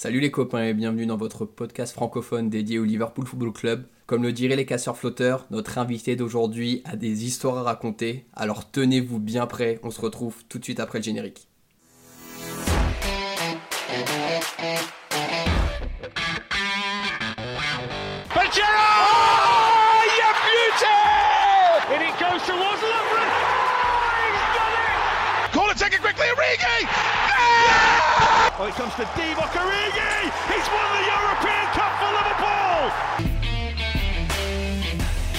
Salut les copains et bienvenue dans votre podcast francophone dédié au Liverpool Football Club. Comme le diraient les casseurs flotteurs, notre invité d'aujourd'hui a des histoires à raconter, alors tenez-vous bien prêts, on se retrouve tout de suite après le générique.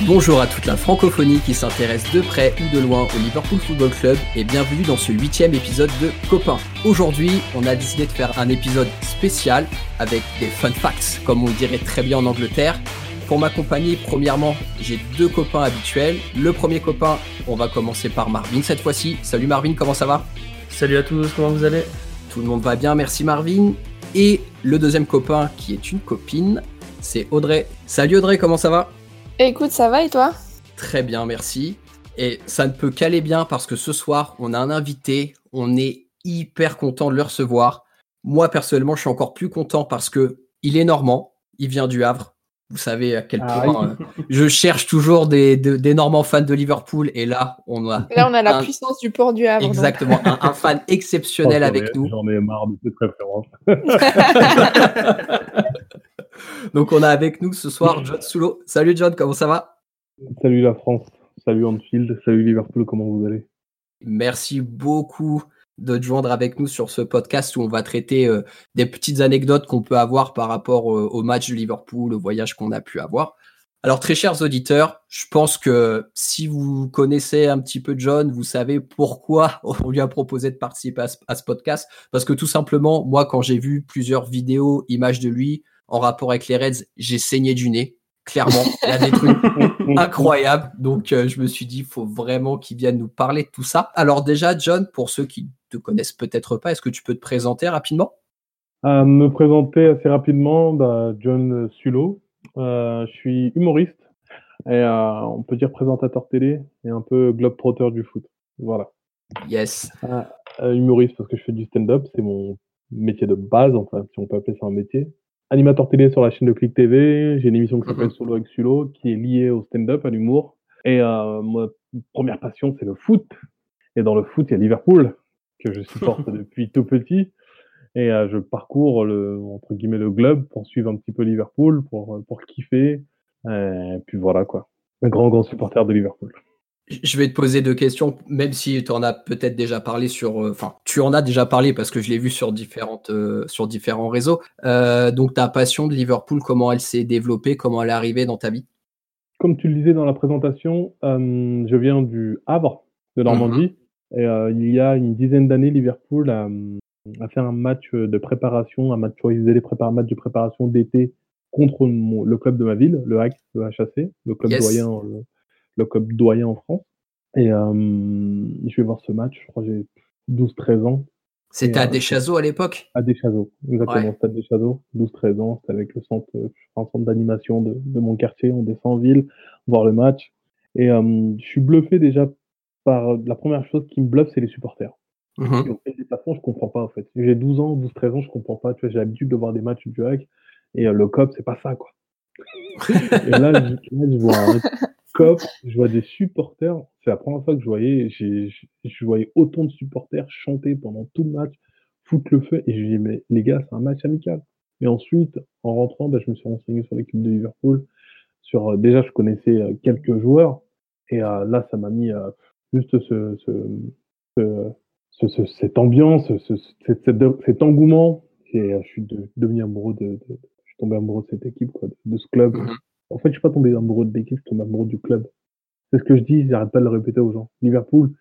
Bonjour à toute la francophonie qui s'intéresse de près ou de loin au Liverpool Football Club et bienvenue dans ce huitième épisode de Copain. Aujourd'hui, on a décidé de faire un épisode spécial avec des fun facts, comme on dirait très bien en Angleterre. Pour m'accompagner, premièrement, j'ai deux copains habituels. Le premier copain, on va commencer par Marvin cette fois-ci. Salut Marvin, comment ça va? Salut à tous, comment vous allez? Tout le monde va bien, merci Marvin. Et le deuxième copain qui est une copine, c'est Audrey. Salut Audrey, comment ça va? Écoute, ça va et toi? Très bien, merci. Et ça ne peut qu'aller bien parce que ce soir, on a un invité, on est hyper content de le recevoir. Moi, personnellement, je suis encore plus content parce que il est normand, il vient du Havre. Vous savez à quel ah point euh, je cherche toujours des, des, Normands fans de Liverpool et là on a là on a la puissance du port du Havre. Exactement, un, fan exceptionnel avec nous. J'en ai marre de cette préférence. Donc on a avec nous ce soir John Soulo. Salut John, comment ça va? Salut la France, salut Anfield, salut Liverpool, comment vous allez? Merci beaucoup de te joindre avec nous sur ce podcast où on va traiter euh, des petites anecdotes qu'on peut avoir par rapport euh, au match de Liverpool, au voyage qu'on a pu avoir. Alors très chers auditeurs, je pense que si vous connaissez un petit peu John, vous savez pourquoi on lui a proposé de participer à ce podcast. Parce que tout simplement, moi quand j'ai vu plusieurs vidéos, images de lui, en rapport avec les Reds, j'ai saigné du nez. Clairement, il y a des trucs incroyables. Donc, euh, je me suis dit, il faut vraiment qu'il vienne nous parler de tout ça. Alors, déjà, John, pour ceux qui te connaissent peut-être pas, est-ce que tu peux te présenter rapidement? À Me présenter assez rapidement, bah, John Sulo. Euh, je suis humoriste et euh, on peut dire présentateur télé et un peu globe-trotteur du foot. Voilà. Yes. humoriste parce que je fais du stand-up, c'est mon métier de base, enfin, si on peut appeler ça un métier animateur télé sur la chaîne de Click TV. J'ai une émission qui s'appelle mhm. Solo avec Sulo, qui est liée au stand-up, à l'humour. Et euh, ma première passion, c'est le foot. Et dans le foot, il y a Liverpool, que je supporte depuis tout petit. Et euh, je parcours le, entre guillemets, le globe pour suivre un petit peu Liverpool, pour, pour kiffer. Et puis voilà, quoi. Un grand, grand supporter de Liverpool. Je vais te poser deux questions, même si tu en as peut-être déjà parlé sur. Euh, enfin, tu en as déjà parlé parce que je l'ai vu sur, différentes, euh, sur différents réseaux. Euh, donc, ta passion de Liverpool, comment elle s'est développée, comment elle est arrivée dans ta vie? Comme tu le disais dans la présentation, je viens du Havre, de Normandie. Et il y a une dizaine d'années, Liverpool a, fait un match de préparation, un match, ils faisaient les un match de préparation d'été contre le club de ma ville, le HAC, le HAC, le club doyen le club doyen en France. Et euh, je vais voir ce match, je crois que j'ai 12-13 ans. C'était à euh, Deschazos à l'époque? À Deschazos, exactement. C'était à Deschazos, 12-13 ans. C'était avec le centre, un centre d'animation de, de, mon quartier. On descend en ville, voir le match. Et euh, je suis bluffé déjà par la première chose qui me bluffe, c'est les supporters. Mmh. Et les façons, je comprends pas en fait. J'ai 12 ans, 12-13 ans, je comprends pas. Tu vois, j'ai l'habitude de voir des matchs du hack et le COP, c'est pas ça quoi. et là, je, là, je vois un, COP, je vois des supporters. C'est la première fois que je voyais, je voyais autant de supporters chanter pendant tout le match, foutre le feu. Et je dis, mais les gars, c'est un match amical. Et ensuite, en rentrant, bah, je me suis renseigné sur l'équipe de Liverpool. Sur, euh, déjà, je connaissais euh, quelques joueurs. Et euh, là, ça m'a mis juste ce, ce, cette ambiance, cet, engouement. Et je suis devenu amoureux de, je suis tombé amoureux de cette équipe, quoi, de, ce club. Mmh en fait, je suis pas tombé amoureux de l'équipe, je suis tombé amoureux du club. C'est ce que je dis, j'arrête pas de le répéter aux gens. Liverpool,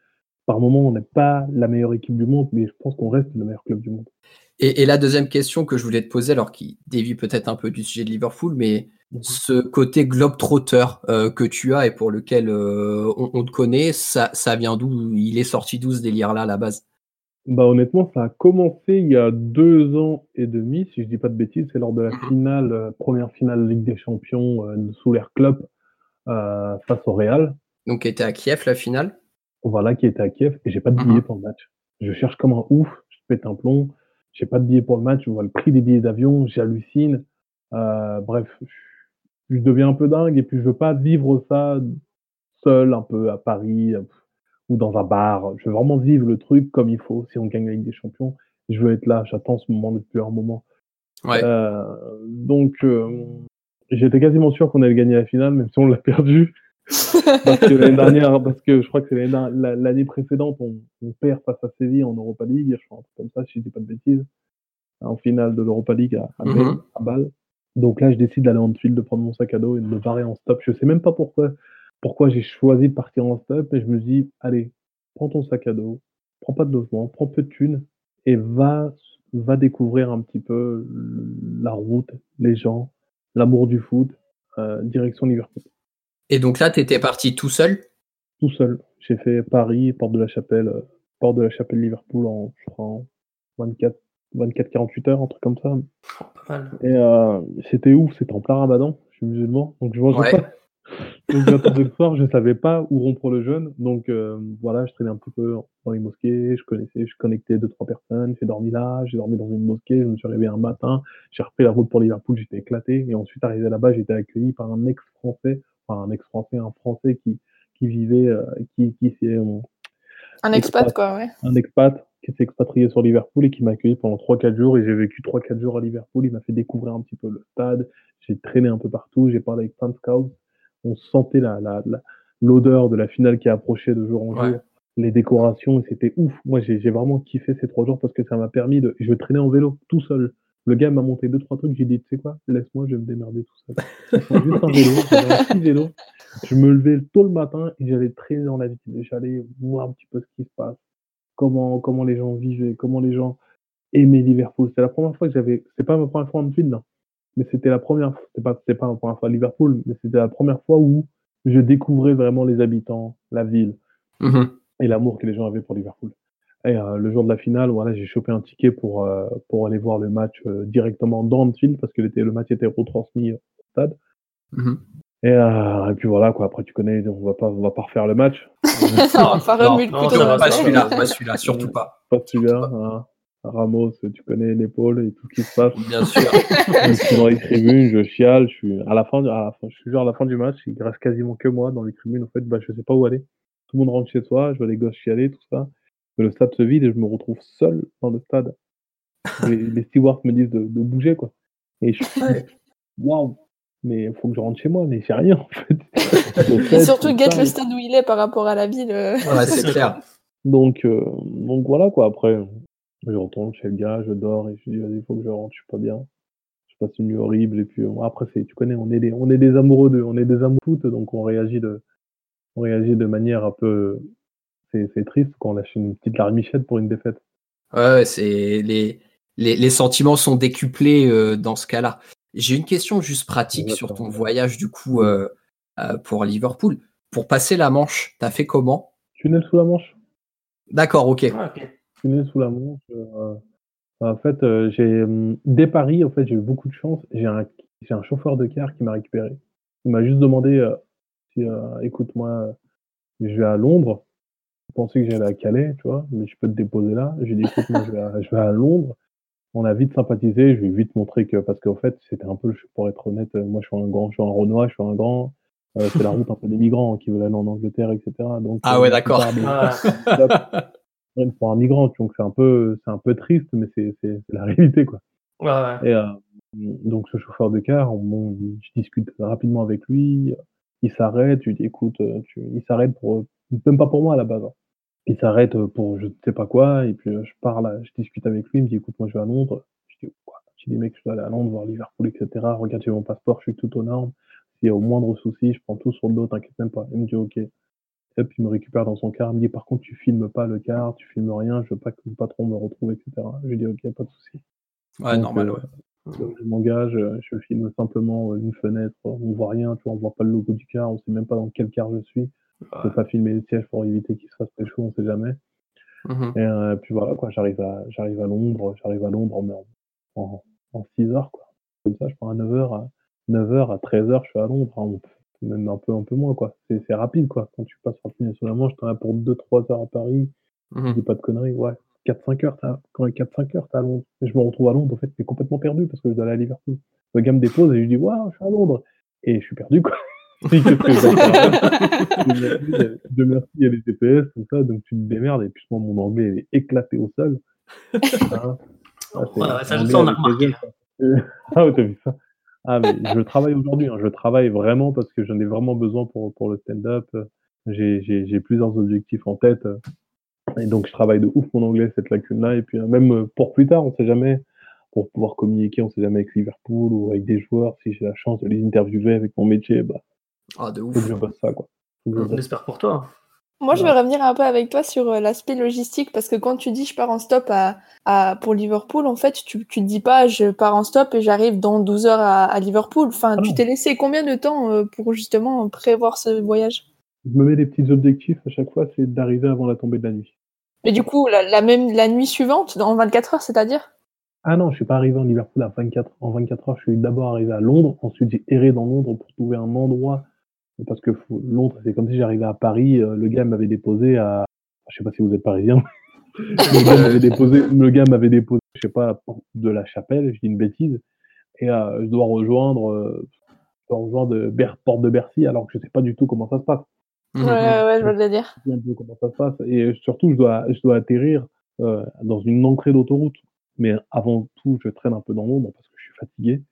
par moment, on n'est pas la meilleure équipe du monde, mais je pense qu'on reste le meilleur club du monde. Et, la deuxième question que je voulais te poser, alors qui dévie peut-être un peu du sujet de Liverpool, mais mhm. ce côté globe-trotter euh, que tu as et pour lequel euh, on, te connaît, ça, ça vient d'où? Il est sorti d'où ce délire-là à la base? Bah, honnêtement, ça a commencé il y a deux ans et demi, si je dis pas de bêtises. C'est lors de la mhm. finale, euh, première finale Ligue des Champions euh, sous l'air club euh, face au Real. Donc, qui était à Kiev la finale? Voilà, qui était à Kiev. Et j'ai pas de billet mhm. pour le match. Je cherche comme un ouf, je pète un plomb. j'ai pas de billets pour le match, je vois le prix des billets d'avion, j'hallucine. Bref, je deviens un peu dingue et puis je veux pas vivre ça seul un peu à Paris euh, ou dans un bar. Je veux vraiment vivre le truc comme il faut. Si on gagne la Ligue des Champions, je veux être là. J'attends ce moment depuis un moment. Ouais. Euh, donc, euh, j'étais quasiment sûr qu'on allait gagner la finale, même si on l'a perdu. parce que l'année dernière, parce que je crois que c'est l'année précédente, on, on, perd face à Séville en Europa League, je crois, comme ça, si je dis pas de bêtises, en finale de l'Europa League à, à, Mhm. à Bâle. Donc là, je décide d'aller en field, de prendre mon sac à dos et de me barrer en stop. Je sais même pas pourquoi, pourquoi j'ai choisi de partir en stop, mais je me dis, allez, prends ton sac à dos, prends pas de logement, prends peu de thunes et va, va découvrir un petit peu la route, les gens, l'amour du foot, euh, direction Liverpool. Et donc là, tu étais parti tout seul? Tout seul. J'ai fait Paris, Porte de la Chapelle, euh, Porte de la Chapelle Liverpool en, je crois, en 24, 24-48 heures, un truc comme ça. Pas mal. Et euh, c'était ouf, c'était en plein ramadan, je suis musulman, donc je mangeais Ouais. pas. Donc j'attendais le soir, je savais pas où rompre le jeûne, donc euh, voilà, je traînais un petit peu dans les mosquées, je connaissais, je connectais deux trois personnes, j'ai dormi là, j'ai dormi dans une mosquée, je me suis réveillé un matin, j'ai repris la route pour Liverpool, j'étais éclaté, et ensuite arrivé là-bas, j'ai été accueilli par un ex-français, enfin un ex-français, un français qui qui vivait, euh, qui qui s'est Un expat, quoi, ouais. un expat qui s'est expatrié sur Liverpool et qui m'a accueilli pendant 3-4 jours et j'ai vécu 3-4 jours à Liverpool. Il m'a fait découvrir un petit peu le stade. J'ai traîné un peu partout. J'ai parlé avec plein de scouts. On sentait la, la, la- l'odeur de la finale qui approchait de jour en jour. Ouais. Les décorations, et c'était ouf. Moi, j'ai, j'ai vraiment kiffé ces trois jours parce que ça m'a permis de. Je traînais en vélo tout seul. Le gars m'a monté deux, trois trucs. J'ai dit, tu sais quoi, laisse-moi, je vais me démerder tout seul. Juste un vélo, un petit vélo. Je me levais tôt le matin et j'allais traîner dans la ville. J'allais voir un petit peu ce qui se passe comment, comment les gens vivaient, comment les gens aimaient Liverpool. C'est la première fois que j'avais, c'est pas ma première fois en ville, non. Mais c'était la première, c'était pas, pas ma première fois à Liverpool, mais c'était la première fois où je découvrais vraiment les habitants, la ville Mhm. et l'amour que les gens avaient pour Liverpool. Et euh, le jour de la finale, voilà, j'ai chopé un ticket pour, euh, pour aller voir le match euh, directement dans Anfield parce que le, le match était retransmis au stade. Mhm. Et, euh, et puis voilà, quoi. Après, tu connais, on va pas, on va pas refaire le match. non, on va pas Non, le pas celui-là, pas celui-là, surtout pas. pas celui-là. hein. Ramos, tu connais l'épaule et tout ce qui se passe. Bien sûr. je suis dans les tribunes, je chiale, je suis à la fin, à la fin, je suis genre à la fin du match, il reste quasiment que moi dans les tribunes. En fait, bah, je sais pas où aller. Tout le monde rentre chez soi, je vois les gosses chialer, tout ça. Le stade se vide et je me retrouve seul dans le stade. Les, les stewards me disent de, de bouger, quoi. Et je suis, waouh, mais il faut que je rentre chez moi, mais j'ai rien, en fait. Et surtout, tout guette le stade où il est par rapport à la ville. euh. Ouais, c'est clair. Donc, euh, donc voilà quoi. Après, je retourne chez le gars, je dors et je dis vas-y, il faut que je rentre, je suis pas bien. Je passe une nuit horrible et puis euh, après c'est, tu connais, on est des, on est des amoureux de, on est des amoureux de foot, donc on réagit de, on réagit de manière un peu, c'est, triste quand on lâche une petite larmichette pour une défaite. Ouais, c'est les, les, les sentiments sont décuplés euh, dans ce cas-là. J'ai une question juste pratique sur ton voyage du coup euh, euh, pour Liverpool. Pour passer la Manche, t'as fait comment? Tunnel sous la Manche. D'accord, ok. Ah, ok. Tunnel sous la Manche. euh, en fait, euh, j'ai dès Paris, en fait, j'ai eu beaucoup de chance. J'ai un, j'ai un chauffeur de car qui m'a récupéré. Il m'a juste demandé, euh, si, euh, écoute, moi, je vais à Londres. Je pensais que j'allais à Calais, tu vois, mais je peux te déposer là. J'ai dit, écoute, moi, je vais, à, je vais à Londres. On a vite sympathisé. Je lui ai vite montré que, parce qu'en fait, c'était un peu, pour être honnête, euh, moi, je suis un grand, je suis un Renoir, je suis un grand. Euh, c'est la route un peu des migrants qui veulent aller en Angleterre, etc. Donc, Ah euh, ouais, d'accord. Ah, pour un migrant, donc c'est un peu, c'est un peu triste, mais c'est, c'est, c'est la réalité, quoi. ouais, ouais. Et euh, donc ce chauffeur de car, on, je discute rapidement avec lui, il s'arrête, je lui dis écoute, tu, il s'arrête pour, même pas pour moi à la base, hein. il s'arrête pour je ne sais pas quoi, et puis euh, je parle, je discute avec lui, il me dit écoute, moi je vais à Londres, je dis quoi, je dis mec, je dois aller à Londres voir Liverpool, etc. Regarde, j'ai mon passeport, je suis tout aux normes. S'il y a au moindre souci, je prends tout sur le dos, t'inquiète même pas. Il me dit ok. Et puis il me récupère dans son car, il me dit par contre tu filmes pas le car, tu filmes rien, je veux pas que le patron me retrouve, etc. Je lui dis ok, pas de souci. Ouais, Donc, normal, euh, ouais. je m'engage, euh, je filme simplement euh, une fenêtre, on voit rien, tu vois, on voit pas le logo du car, on sait même pas dans quel car je suis. Je peux pas filmer les sièges pour éviter qu'il se fasse chaud, on sait jamais. Mhm. Et euh, puis voilà quoi, j'arrive à j'arrive à Londres, j'arrive à Londres mais en, en, en 6 heures quoi. Comme ça, je prends à 9h à 9h à 13h, je suis à Londres, hein, même un peu un peu moins quoi. C'est c'est rapide quoi. Quand tu passes par le sur la Manche, t'en as pour 2 3 heures à Paris, je Mhm. dis pas de conneries, ouais. 4-5 heures, quand 4-5 heures, t'es à Londres. Et je me retrouve à Londres, en fait, mais complètement perdu parce que je dois aller à Liverpool. Le gars me dépose et je lui dis, waouh, je suis à Londres. Et je suis perdu, quoi. Je De merci, il y a les tout ça, donc tu te démerdes. Et puis, moi, mon anglais est éclaté au sol. Hein ah, ouais, ça, ça, on a remarqué. ah, ouais, t'as vu ça? Ah, mais je travaille aujourd'hui, hein. je travaille vraiment parce que j'en ai vraiment besoin pour, pour le stand-up. J'ai plusieurs objectifs en tête. Et donc, je travaille de ouf mon anglais, cette lacune-là. Et puis, même pour plus tard, on sait jamais, pour pouvoir communiquer, on sait jamais avec Liverpool ou avec des joueurs, si j'ai la chance de les interviewer avec mon métier, bah, ah, de ouf. Faut que je bosse ça, quoi. On espère pour toi. Moi, je vais revenir un peu avec toi sur euh, l'aspect logistique parce que quand tu dis je pars en stop à, à pour Liverpool, en fait, tu, tu te dis pas je pars en stop et j'arrive dans 12 heures à, à Liverpool. Enfin, Ah tu t'es laissé combien de temps euh, pour justement prévoir ce voyage? Je me mets des petits objectifs à chaque fois, c'est d'arriver avant la tombée de la nuit. Et du coup, la, la même la nuit suivante, en 24 heures, c'est-à-dire? Ah non, je suis pas arrivé en Liverpool à 24, en 24 heures. Je suis d'abord arrivé à Londres. Ensuite, j'ai erré dans Londres pour trouver un endroit. Parce que Londres, c'est comme si j'arrivais à Paris. euh, Le gars m'avait déposé à. Je sais pas si vous êtes parisien. le gars m'avait déposé, le gars m'avait déposé, je sais pas, à la porte de la chapelle. Je dis une bêtise. Et euh, je dois rejoindre, euh, je dois rejoindre Ber- porte de Bercy, alors que je sais pas du tout comment ça se passe. Mhm. Ouais, ouais, je veux le dire. sais un peu comment ça se passe. Et surtout, je dois, je dois atterrir euh, dans une entrée d'autoroute. Mais avant tout, je traîne un peu dans l'ombre parce que je suis fatigué.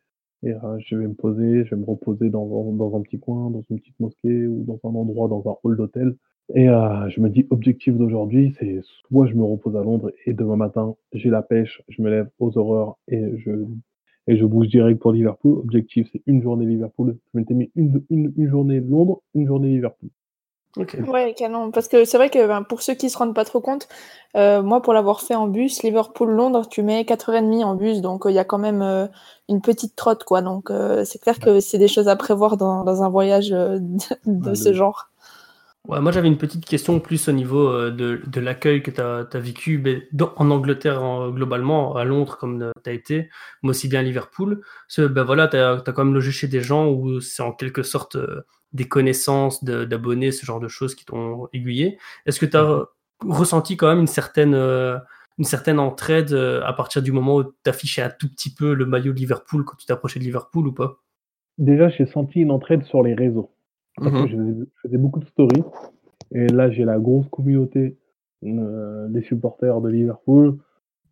Et euh, je vais me poser, je vais me reposer dans, dans un petit coin, dans une petite mosquée ou dans un endroit, dans un hall d'hôtel. Et euh, je me dis, objectif d'aujourd'hui, c'est soit je me repose à Londres et demain matin, j'ai la pêche, je me lève aux horreurs et je, et je bouge direct pour Liverpool. Objectif, c'est une journée Liverpool. Je m'étais mis une, une, une journée Londres, une journée Liverpool. Ok. Ouais, canon. Parce que c'est vrai que ben, pour ceux qui se rendent pas trop compte, euh, moi, pour l'avoir fait en bus, Liverpool-Londres, tu mets 4h30 en bus, donc euh, il y a quand même euh, une petite trotte, quoi. Donc c'est clair que c'est des choses à prévoir dans, dans un voyage de, ce genre. Ouais, moi j'avais une petite question plus au niveau de, de l'accueil que tu as, vécu dans- en Angleterre en- globalement, à Londres comme tu as été, mais aussi bien à Liverpool. Parce que, ben voilà, tu as, quand même logé chez des gens où c'est en quelque sorte euh, des connaissances de- d'abonnés, ce genre de choses qui t'ont aiguillé. Est-ce que tu as ressenti quand même une certaine, euh, une certaine entraide euh, à partir du moment où tu affichais un tout petit peu le maillot de Liverpool quand tu t'approchais de Liverpool ou pas? Déjà, j'ai senti une entraide sur les réseaux. Parce que Mhm. je faisais, je faisais beaucoup de stories. Et là, j'ai la grosse communauté euh, des supporters de Liverpool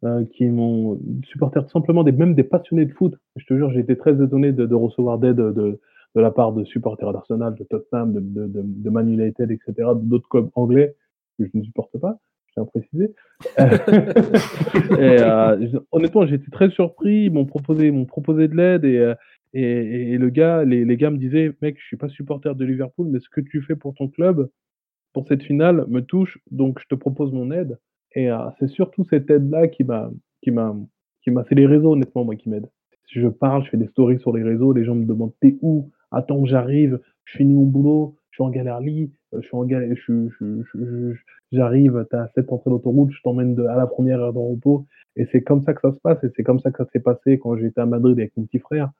euh, qui m'ont supporters simplement des même des passionnés de foot. Je te jure, j'ai été très étonné de, de recevoir d'aide de, de, la part de supporters d'Arsenal, de Tottenham, de, de, de, de Man United, etc., d'autres clubs anglais que je ne supporte pas. Je tiens à préciser. et, euh, honnêtement, été très surpris. Ils m'ont proposé, m'ont proposé de l'aide et, euh, et, et- le gars, les, les gars me disaient, mec, je suis pas supporter de Liverpool, mais ce que tu fais pour ton club, pour cette finale, me touche, donc je te propose mon aide. Et euh, c'est surtout cette aide-là qui m'a, qui m'a, qui m'a, c'est les réseaux honnêtement moi qui m'aident. Si je parle, je fais des stories sur les réseaux, les gens me demandent t'es où, attends que j'arrive, je finis mon boulot, je suis en galère lit, euh, je suis en galère, j'arrive, t'as cette entrée d'autoroute, je t'emmène de- à la première heure de repos. Et c'est comme ça que ça se passe, et c'est comme ça que ça s'est passé quand j'étais à Madrid avec mon petit frère.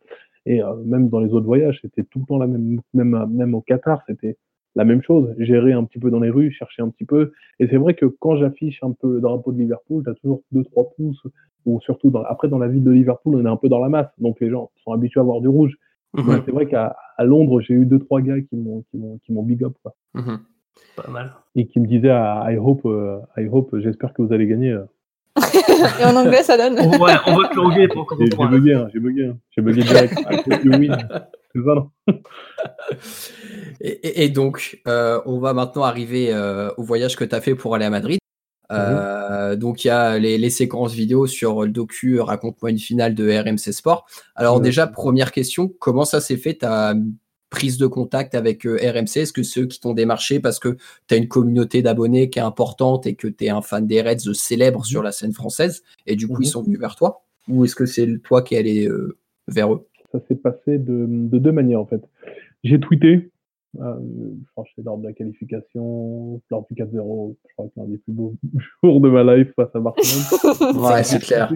Et euh, même dans les autres voyages, c'était tout le temps la même, même, même au Qatar, c'était la même chose. Gérer un petit peu dans les rues, chercher un petit peu. Et c'est vrai que quand j'affiche un peu le drapeau de Liverpool, t'as toujours deux, trois pouces, ou surtout après dans la ville de Liverpool, on est un peu dans la masse, donc les gens sont habitués à voir du rouge. C'est vrai qu'à à Londres, j'ai eu deux, trois gars qui m'ont, qui m'ont, qui m'ont big up, quoi. Mhm. Pas mal. Et qui me disaient, ah, I hope, euh, I hope, j'espère que vous allez gagner. euh. Et en anglais, ça donne. Ouais, on va te l'anglais pour J'ai, j'ai comprendre. bugué, hein, j'ai bugué, hein. j'ai bugué direct. Non Et, et- et donc, euh, on va maintenant arriver euh, au voyage que tu as fait pour aller à Madrid. Euh, Donc, il y a les, les séquences vidéo sur le docu Raconte-moi une finale de RMC Sport. Alors, déjà, première question, comment ça s'est fait ta prise de contact avec euh, RMC Est-ce que ceux qui t'ont démarché parce que tu as une communauté d'abonnés qui est importante et que tu es un fan des Reds célèbre sur la scène française et du coup, ils Mhm. sont venus vers toi? Ou est-ce que c'est toi qui es allé euh, vers eux? Ça s'est passé de, de deux manières en fait. J'ai tweeté, euh, je crois que c'est lors de la qualification, lors du 4-0, je crois que c'est l'un des plus beaux jours de ma life face à Barcelone. Ouais, c'est clair.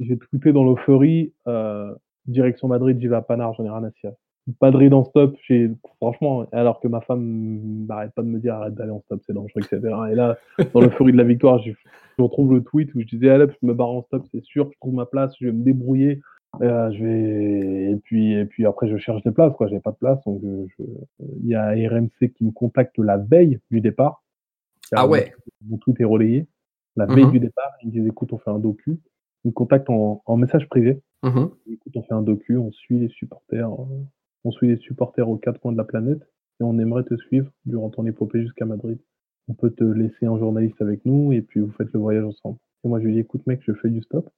J'ai- tweeté dans l'euphorie, euh, direction Madrid, j'y vais à Panard, j'en ai rien à cirer. Madrid en stop, j'ai franchement, alors que ma femme m'arrête pas de me dire arrête d'aller en stop, c'est dangereux, etc. Et là, dans l'euphorie de la victoire, je retrouve le tweet où je disais, allez, je me barre en stop, c'est sûr, je trouve ma place, je vais me débrouiller. Euh, je vais et puis et puis après je cherche des places quoi. J'avais pas de place donc il y a RMC qui me contacte la veille du départ. Ah ouais. Tweet est relayé la veille mhm. du départ. Ils me disent écoute on fait un docu. Ils me contactent en, en message privé. Mhm. Écoute on fait un docu, on suit les supporters, on suit les supporters aux quatre coins de la planète et on aimerait te suivre durant ton épopée jusqu'à Madrid. On peut te laisser un journaliste avec nous et puis vous faites le voyage ensemble. Et moi je lui dis écoute mec je fais du stop.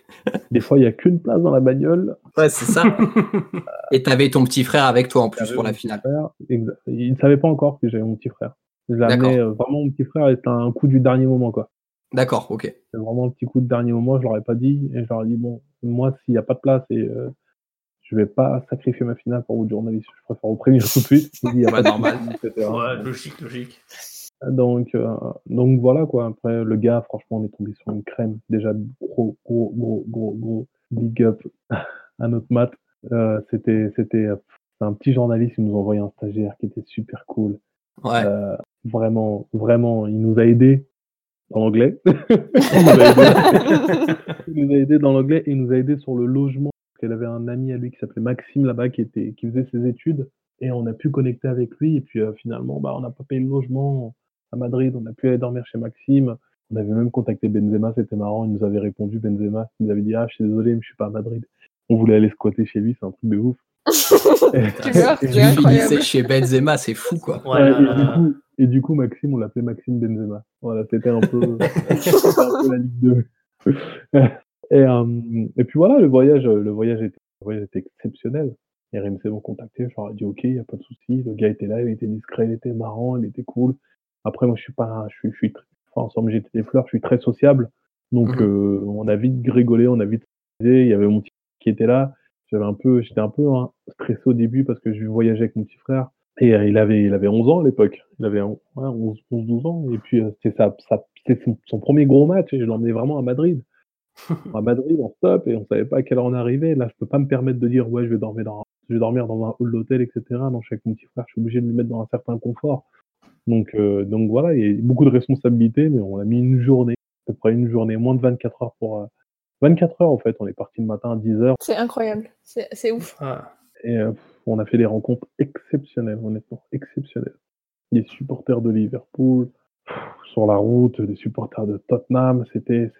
Des fois, il n'y a qu'une place dans la bagnole. Ouais, c'est ça. Et tu avais ton petit frère avec toi en plus pour la finale. il ne savait pas encore que j'avais mon petit frère. Je l'ai euh, vraiment, mon petit frère était un coup du dernier moment, quoi. D'accord, ok. C'est vraiment un petit coup de dernier moment, je leur ai pas dit. Et je leur ai dit, bon, moi, s'il n'y a pas de place et euh, je vais pas sacrifier ma finale pour vous, journaliste, je préfère vous prévenir tout de suite. Il y a pas normal. ouais, logique, logique. Donc, euh, donc voilà quoi. Après, le gars, franchement, on est tombé sur une crème. Déjà, gros, gros, gros, gros, gros big up à notre mat. Euh, c'était, c'était un petit journaliste qui nous a envoyé un stagiaire qui était super cool. Ouais. Euh, vraiment, vraiment, il nous a aidé dans l'anglais. il nous a aidé dans l'anglais et il nous a aidé sur le logement. Parce qu'elle avait un ami à lui qui s'appelait Maxime là-bas qui était, qui faisait ses études et on a pu connecter avec lui et puis finalement, bah, on n'a pas payé le logement à Madrid, on a pu aller dormir chez Maxime. On avait même contacté Benzema, c'était marrant, il nous avait répondu, Benzema, il nous avait dit, ah, je suis désolé, mais je suis pas à Madrid. On voulait aller squatter chez lui, c'est un truc de ouf. c'est chez Benzema, c'est fou, quoi. et, du coup, Maxime, on l'appelait Maxime Benzema. Voilà, c'était un peu, un peu la Ligue 2. et, euh, et puis voilà, le voyage, le voyage était, le voyage était exceptionnel. Et RMC m'ont contacté, je leur ai dit ok, il n'y a pas de souci. Le gars était là, il était discret, il était marrant, il était cool. Après, moi, je suis pas, je suis, je suis enfin, ensemble, j'étais des fleurs, je suis très sociable. Donc, mmh euh, on a vite rigolé, on a vite Il y avait mon petit qui était là. J'avais un peu, j'étais un peu hein, stressé au début parce que je voyageais avec mon petit frère. Et euh, il avait, il avait 11 ans à l'époque. Il avait 11, 11, 12 ans. Et puis, euh, c'est sa, son, son, premier gros match. Et je l'emmenais vraiment à Madrid. à Madrid, en stop. Et on savait pas à quelle heure on arrivait. Là, je peux pas me permettre de dire, ouais, je vais dormir dans, je vais dormir dans un hall d'hôtel, etc. Non, je suis avec mon petit frère. Je suis obligé de lui mettre dans un certain confort. Donc, euh, donc voilà, il y a beaucoup de responsabilités, mais on a mis une journée, à peu près une journée, moins de 24 heures pour. 24 euh, heures en fait, on est parti le matin à 10 heures. C'est incroyable, c'est ouf. Ah. Et euh, on a fait des rencontres exceptionnelles, honnêtement, exceptionnelles. Des supporters de Liverpool, sur la route, des supporters de Tottenham, c'était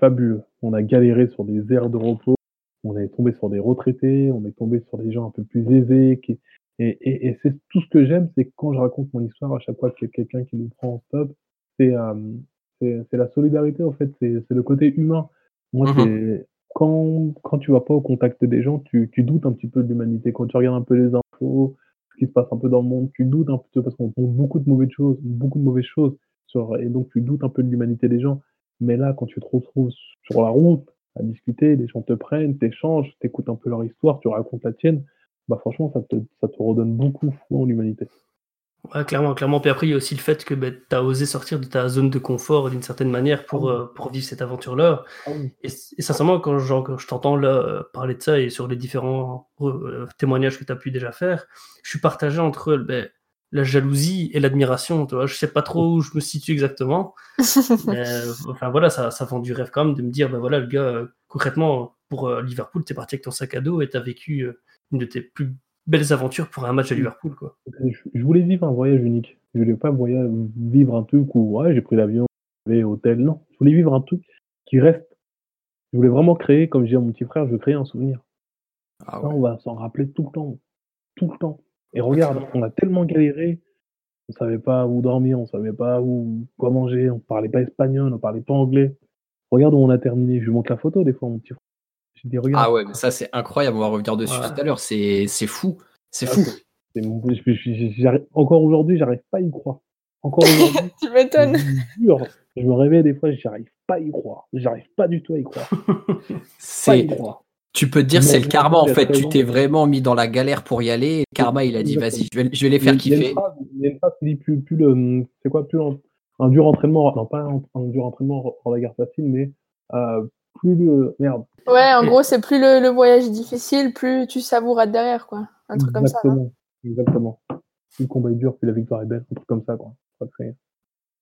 fabuleux. On a galéré sur des aires de repos, on est tombé sur des retraités, on est tombé sur des gens un peu plus aisés qui, et, et, et c'est tout ce que j'aime, c'est quand je raconte mon histoire, à chaque fois qu'il y a quelqu'un qui nous prend en stop, c'est euh, c'est la solidarité en fait, c'est le côté humain. Moi, c'est quand, quand tu vas pas au contact des gens, tu, tu doutes un petit peu de l'humanité. Quand tu regardes un peu les infos, ce qui se passe un peu dans le monde, tu doutes un peu parce qu'on trouve beaucoup de mauvaises choses, beaucoup de mauvaises choses, sur, et donc tu doutes un peu de l'humanité des gens. Mais là, quand tu te retrouves sur la route à discuter, les gens te prennent, t'échangent, t'écoutes un peu leur histoire, tu racontes la tienne, bah franchement, ça te, ça te redonne beaucoup foi en l'humanité. Ouais, clairement, clairement. Puis après, il y a aussi le fait que bah, tu as osé sortir de ta zone de confort d'une certaine manière pour, ah euh, pour vivre cette aventure-là. Ah et, sincèrement, quand, je t'entends là euh, parler de ça et sur les différents euh, témoignages que tu as pu déjà faire, je suis partagé entre ben, la jalousie et l'admiration. Tu vois, je sais pas trop où je me situe exactement. mais, enfin voilà, ça, ça vend du rêve quand même de me dire, ben voilà, le gars, concrètement, pour Liverpool, tu es parti avec ton sac à dos et tu as vécu une de tes plus belles aventures pour un match à. Liverpool. Quoi. Je, voulais vivre un voyage unique. Je voulais pas voyage, vivre un truc où ouais, j'ai pris l'avion, j'ai hôtel. Non, je voulais vivre un truc qui reste. Je voulais vraiment créer, comme je dis à mon petit frère, je veux créer un souvenir. Ah on va s'en rappeler tout le temps. Tout le temps. Et regarde, on a tellement galéré, on savait pas où dormir, on savait pas où quoi manger, on parlait pas espagnol, on parlait pas anglais. Regarde où on a terminé. Je lui montre la photo des fois, mon petit frère. Ah ouais, mais ça c'est incroyable, on va revenir dessus tout à l'heure, c'est fou, c'est fou. encore aujourd'hui, j'arrive pas à y croire. Encore aujourd'hui. tu m'étonnes. Je me réveille des fois, j'arrive pas à y croire. J'arrive pas du tout à y croire. c'est. Tu peux te dire, c'est le karma en fait. Tu t'es vraiment mis dans la galère pour y aller. Et karma, il a dit, vas-y, je vais, je vais les faire kiffer. Il y a une phrase qui dit plus, plus le, c'est quoi, plus un, dur entraînement, non pas un, dur entraînement en la guerre facile, mais euh, plus le merde. Ouais, en gros, c'est plus le, voyage difficile, plus tu savouras derrière, quoi. Un truc comme ça. Exactement. Plus le combat est dur, plus la victoire est belle, un truc comme ça, quoi.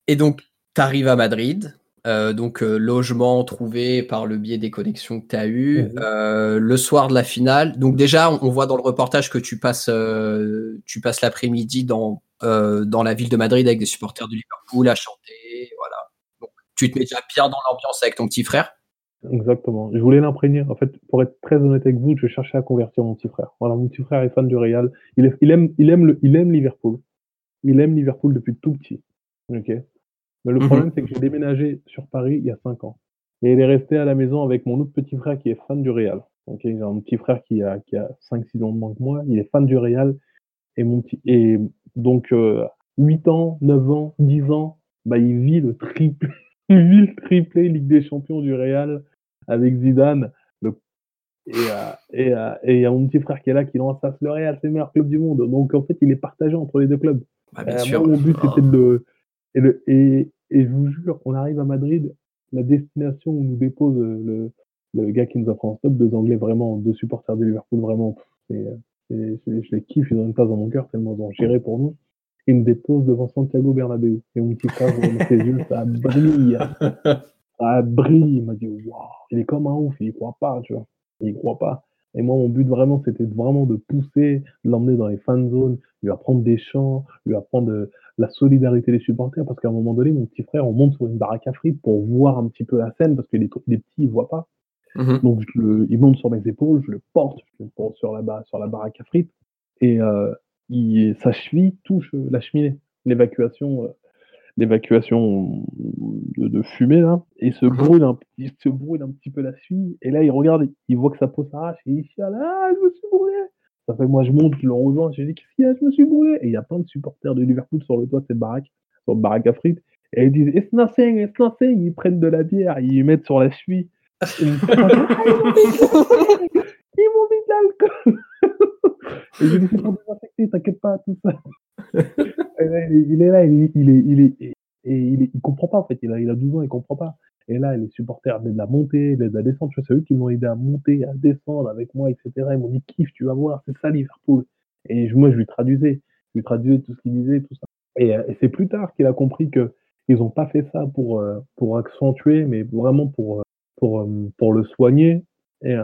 Et donc, tu arrives à Madrid. Euh, donc logement trouvé par le biais des connexions que tu as eues. Mhm. le soir de la finale. Donc déjà, on, voit dans le reportage que tu passes, tu passes l'après-midi dans, dans la ville de Madrid avec des supporters de Liverpool à chanter. Voilà. Donc, tu te mets déjà bien dans l'ambiance avec ton petit frère. Exactement. Je voulais l'imprégner. En fait, pour être très honnête avec vous, je cherchais à convertir mon petit frère. Voilà, mon petit frère est fan du Real. Il, il aime, il aime, le, il aime Liverpool. Il aime Liverpool depuis tout petit. Ok. Mais le mhm. problème, c'est que j'ai déménagé sur Paris il y a 5 ans. Et il est resté à la maison avec mon autre petit frère qui est fan du Real. Ok. J'ai un petit frère qui a, qui a 5-6 ans de moins que moi. Il est fan du Real. Et mon petit, et donc, euh, 8 ans, 9 ans, 10 ans, bah, il vit le triple, il vit le triplé Ligue des Champions du Real avec Zidane. Le... Et il euh, euh, et, y a mon petit frère qui est là qui lance ça, le Real, c'est le meilleur club du monde. Donc en fait, il est partagé entre les deux clubs. Bah, bien euh, sûr. mon but, c'était de. Et, le... et, et, je vous jure, on arrive à Madrid, la destination où nous dépose le, le gars qui nous a fait en stop, deux Anglais vraiment, deux supporters de Liverpool, vraiment. Et, je les kiffe, ils ont une place dans mon cœur tellement ils ont géré pour nous. Ils me déposent devant Santiago Bernabéu. Et mon petit frère, ses yeux, ça brille. ça brille. Il m'a dit, waouh, il est comme un ouf, il y croit pas, tu vois. Il y croit pas. Et moi, mon but vraiment, c'était vraiment de pousser, de l'emmener dans les fan zones, lui apprendre des chants, lui apprendre la solidarité des supporters, parce qu'à un moment donné, mon petit frère, on monte sur une baraque à frites pour voir un petit peu la scène, parce que les, petits, ils voient pas. Mhm. Donc, il monte sur mes épaules, je le porte, je le porte sur la, sur la baraque à frites, et euh, il, sa cheville touche la cheminée. L'évacuation, l'évacuation de, fumée là, et se mhm. brûle un, il se brûle un petit peu la suie, et là il regarde, il voit que sa peau s'arrache, et il chiale, ah je me suis brûlé. Ça fait moi je monte, je le rejoins, je dis qu'est-ce qu'il y a, je me suis brûlé. Et il y a plein de supporters de Liverpool sur le toit de cette baraque, sur le baraque à frites, et ils disent it's nothing, it's nothing, ils prennent de la bière, ils mettent sur la suie. ils m'ont mis de l'alcool. et je c'est pas désinfecté, t'inquiète pas, tout ça. il est là, il est, il est, il est, et il, est, il comprend pas en fait. Il a, il a 12 ans, il comprend pas. Et là, les supporters de la montée, de la descente, c'est eux qui m'ont aidé à monter, à descendre avec moi, etc. Ils m'ont dit kiffe, tu vas voir, c'est ça Liverpool. Et moi, je lui traduisais, je lui traduisais tout ce qu'il disait, tout ça. Et, euh, et c'est plus tard qu'il a compris que ils ont pas fait ça pour euh, pour accentuer, mais vraiment pour euh, pour pour le soigner. Et,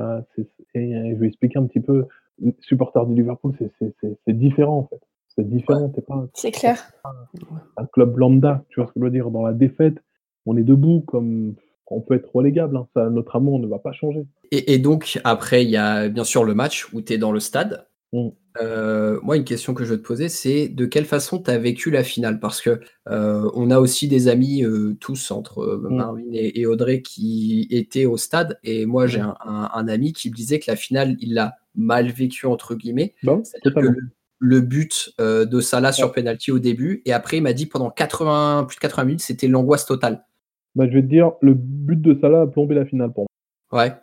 et, je vais expliquer un petit peu. Supporter du Liverpool, c'est différent en fait. C'est différent, c'est pas. C'est clair. Un, club lambda, tu vois ce que je veux dire? Dans la défaite, on est debout comme on peut être relégable. Hein. Ça, notre amour ne va pas changer. Et, donc, après, il y a bien sûr le match où tu es dans le stade. Mm. Euh, moi, une question que je veux te poser, c'est de quelle façon tu as vécu la finale? Parce que euh, on a aussi des amis, euh, tous entre mm. Marvin et, Audrey, qui étaient au stade. Et moi, j'ai mm. un, ami qui me disait que la finale, il l'a mal vécu, entre guillemets. C'est-à-dire que le but de Salah sur penalty au début. Et après, il m'a dit pendant 80, plus de 80 minutes, c'était l'angoisse totale. Bah, je vais te dire, le but de Salah a plombé la finale pour moi. Ouais.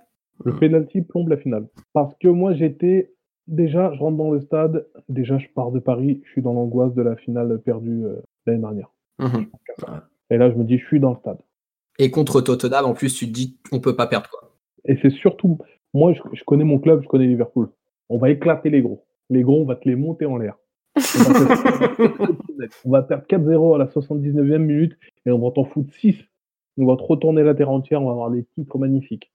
Le penalty plombe la finale. Parce que moi, j'étais. Déjà, je rentre dans le stade. Déjà, je pars de Paris. Je suis dans l'angoisse de la finale perdue euh, l'année dernière. Mhm. Et là, je me dis, je suis dans le stade. Et contre Tottenham, en plus, tu te dis, on peut pas perdre. quoi. Et c'est surtout. Moi, je connais mon club, je connais Liverpool. On va éclater les gros les gros, on va te les monter en l'air. On va perdre 4-0 à la 79e minute et on va t'en foutre 6. On va te retourner la terre entière, on va avoir des titres magnifiques.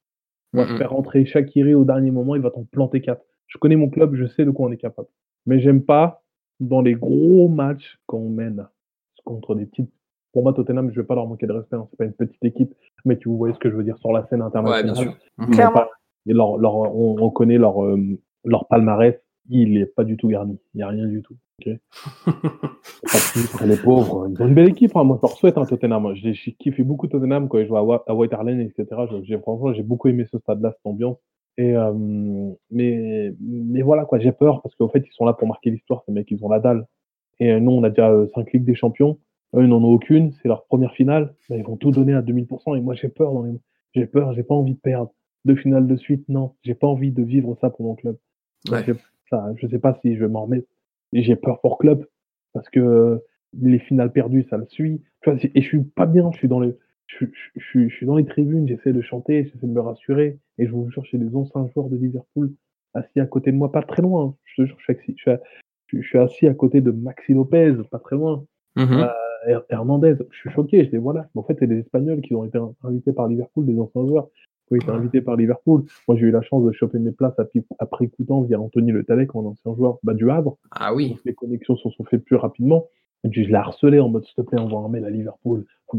On va faire rentrer Shakiri au dernier moment, il va t'en planter 4. Je connais mon club, je sais de quoi on est capable. Mais j'aime pas dans les gros matchs quand on mène contre des petites. Pour moi, Tottenham, je ne vais pas leur manquer de respect, hein. c'est pas une petite équipe, mais tu vois ce que je veux dire sur la scène internationale. on, connaît leur, euh, leur palmarès il n'est pas du tout garni. Il n'y a rien du tout. Okay les pauvres, ils ont une belle équipe. Hein. Moi, je leur souhaite un Tottenham. J'ai kiffé beaucoup Tottenham quand ils jouaient à, White etc. J'ai, franchement, j'ai beaucoup aimé ce stade-là, cette ambiance. Et, euh, mais, mais voilà, quoi, j'ai peur parce qu'en fait, ils sont là pour marquer l'histoire. Ces mecs, ils ont la dalle. Et euh, nous, on a déjà 5 euh, Ligues des Champions. Eux, ils n'en ont aucune. C'est leur première finale. Ben, ils vont tout donner à 2000%. Et moi, j'ai peur. Dans les... J'ai peur. J'ai pas envie de perdre. Deux finales de suite, non. J'ai pas envie de vivre ça pour mon club. Ouais. Je sais pas si je vais m'en remettre. J'ai peur pour club parce que les finales perdues, ça me suit. Et je suis pas bien. Je suis dans les, je, suis dans les tribunes. J'essaie de chanter, j'essaie de me rassurer. Et je vous jure, j'ai des anciens joueurs de Liverpool assis à côté de moi, pas très loin. Je te jure, je suis, assis, je suis assis à côté de Maxi Lopez, pas très loin. Mm-hmm. Euh, Hernandez, je suis choqué, je dis voilà. en fait, c'est des Espagnols qui ont été invités par Liverpool, des anciens joueurs qui ont été invités par Liverpool. Moi, j'ai eu la chance de choper mes places après écoutant via Anthony Le Talec, mon ancien joueur bah, du Havre. Ah oui. les connexions se sont faites plus rapidement. Je l'ai harcelé en mode, s'il te plaît, envoie un mail à Liverpool.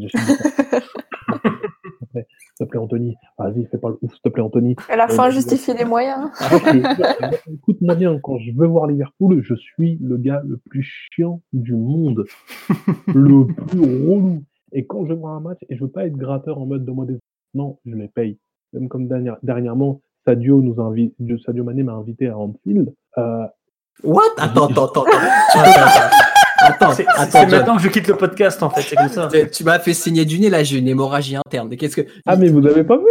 S'il te plaît, Anthony. Vas-y, fais pas le ouf, s'il te plaît, Anthony. À la fin, justifie les moyens. Écoute-moi bien, quand je veux voir Liverpool, je suis le gars le plus chiant du monde. le plus relou. Et quand je vois un match, et je veux pas être gratteur en mode de moi des. Non, je les paye. Même comme dernièrement, Sadio nous invite, Sadio Mané m'a invité à Anfield. Euh, What? Attends, attends, attends. Attends, c'est maintenant que je quitte le podcast en fait, c'est comme ça. Tu m'as fait signer du nez, là j'ai une hémorragie interne. Qu'est-ce que Ah mais vous avez pas vu?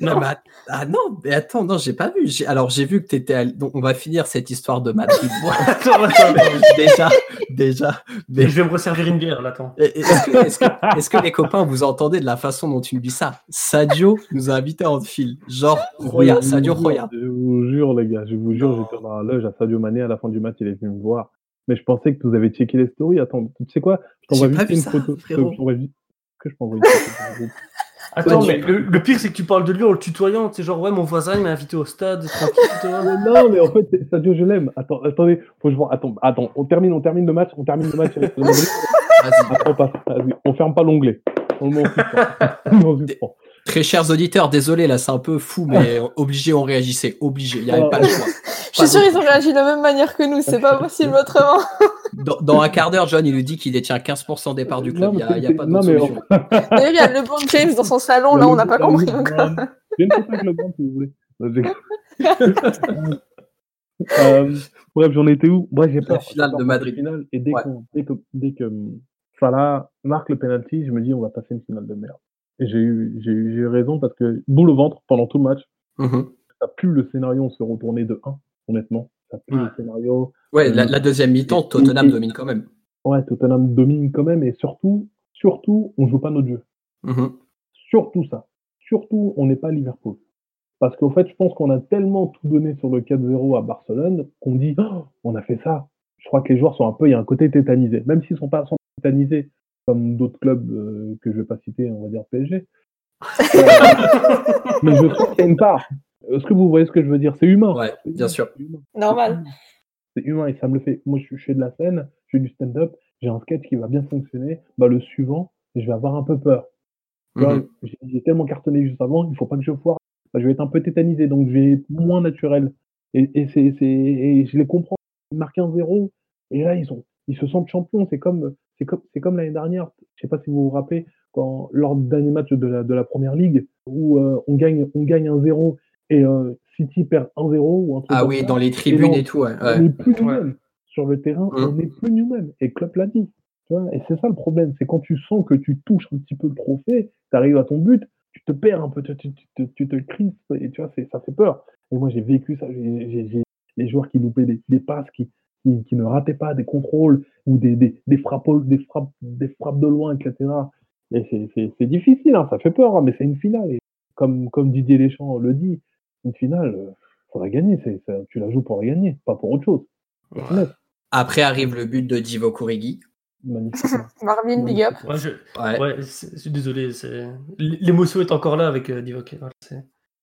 Non, mais ah non, mais attends, non, j'ai pas vu. Alors j'ai vu que tu étais. Donc on va finir cette histoire de Madrid. déjà, déjà. Mais... Je vais me resservir une bière, là, attends. Est-ce que, que, les copains, vous entendez de la façon dont tu me dis ça? Sadio nous a invités en fil. Genre, Roya, Sadio Roya. Je vous jure, les gars, je vous jure, j'étais dans la loge à Sadio Mané à la fin du match, il est venu me voir. Mais je pensais que vous avez checké les stories. Attends, tu sais quoi? Je t'envoie vite une photo. Que je t'envoie une photo. Attends, mais le, pire, c'est que tu parles de lui en le tutoyant. C'est genre, ouais, mon voisin, il m'a invité au stade. non, mais en fait, Sadio, je l'aime. Attends, attendez, faut que je vois. Attends, attends, on termine, on termine le match. On termine le match avec le Vas-y, on, ferme pas l'onglet. On le met en Très chers auditeurs, désolé, là, c'est un peu fou, mais obligé, on réagissait. Obligé, il n'y avait pas le choix. Je suis sûr qu'ils ont réagi de la même manière que nous, c'est pas possible autrement. Dans, un quart d'heure, John, il nous dit qu'il détient 15% des parts du club. Il n'y a, pas d'autre solution. D'ailleurs, il y a le bon James dans son salon, là, on n'a pas compris encore. Je ne le bon, si vous voulez. euh, bref, j'en étais où? Bref, j'ai peur. La finale de Madrid. Finale, et dès, dès que, dès que Salah marque le penalty, je me dis on va passer une finale de merde. Et j'ai eu, j'ai eu, eu, raison parce que boule au ventre pendant tout le match. Mm Ça plus le scénario se retourner de 1, honnêtement. Ça plus le scénario. Ouais, la, la, deuxième mi-temps, Tottenham domine quand même. Ouais, Tottenham domine quand même et surtout, surtout, on joue pas notre jeu. Mm Surtout ça. Surtout, on n'est pas Liverpool. Parce qu'en fait, je pense qu'on a tellement tout donné sur le 4-0 à Barcelone qu'on dit oh, on a fait ça. Je crois que les joueurs sont un peu, il y a un côté tétanisé. Même s'ils sont pas tétanisés, comme d'autres clubs euh, que je vais pas citer, on va dire PSG. mais je trouve qu'il y a une part. Est-ce que vous voyez ce que je veux dire? C'est humain. Ouais, bien sûr. Normal. C'est humain et ça me le fait. Moi, je, fais de la scène, je fais du stand-up, j'ai un sketch qui va bien fonctionner. Bah, le suivant, je vais avoir un peu peur. Mhm. J'ai tellement cartonné juste avant, il faut pas que je foire. Bah, je vais être un peu tétanisé, donc je vais être moins naturel. Et, et, c'est, et je les comprends. Ils marquent un zéro, et là, ils, ont, ils se sentent champions. C'est comme, c'est comme, l'année dernière. Je sais pas si vous vous rappelez, quand, lors du dernier match de la, de la première ligue, où euh, on, gagne, on gagne un 0 et euh, City perd 1-0 ou un truc Ah oui, dans les tribunes et, tout. Ouais. On n'est plus nous-mêmes. Sur le terrain, mmh. on n'est plus nous-mêmes. Et Klopp l'a dit. Tu vois et c'est ça le problème. C'est quand tu sens que tu touches un petit peu le trophée, tu arrives à ton but, tu te perds un peu, tu, tu, tu, tu te crispes et tu vois, ça fait peur. Et moi, j'ai vécu ça. J'ai les joueurs qui loupaient des, des passes, qui, qui, ne rataient pas des contrôles ou des, des, des, frappes, des, frappes, des frappes de loin, etc. Et c'est difficile, hein, ça fait peur, hein, mais c'est une finale. Et comme, comme Didier Deschamps le dit, une finale, il faut la gagner. tu la joues pour la gagner, pas pour autre chose. Après arrive le but de Divo Kurigi. Marvin, big up. Ouais, je, ouais. je suis désolé. L'émotion est encore là avec euh, Divock.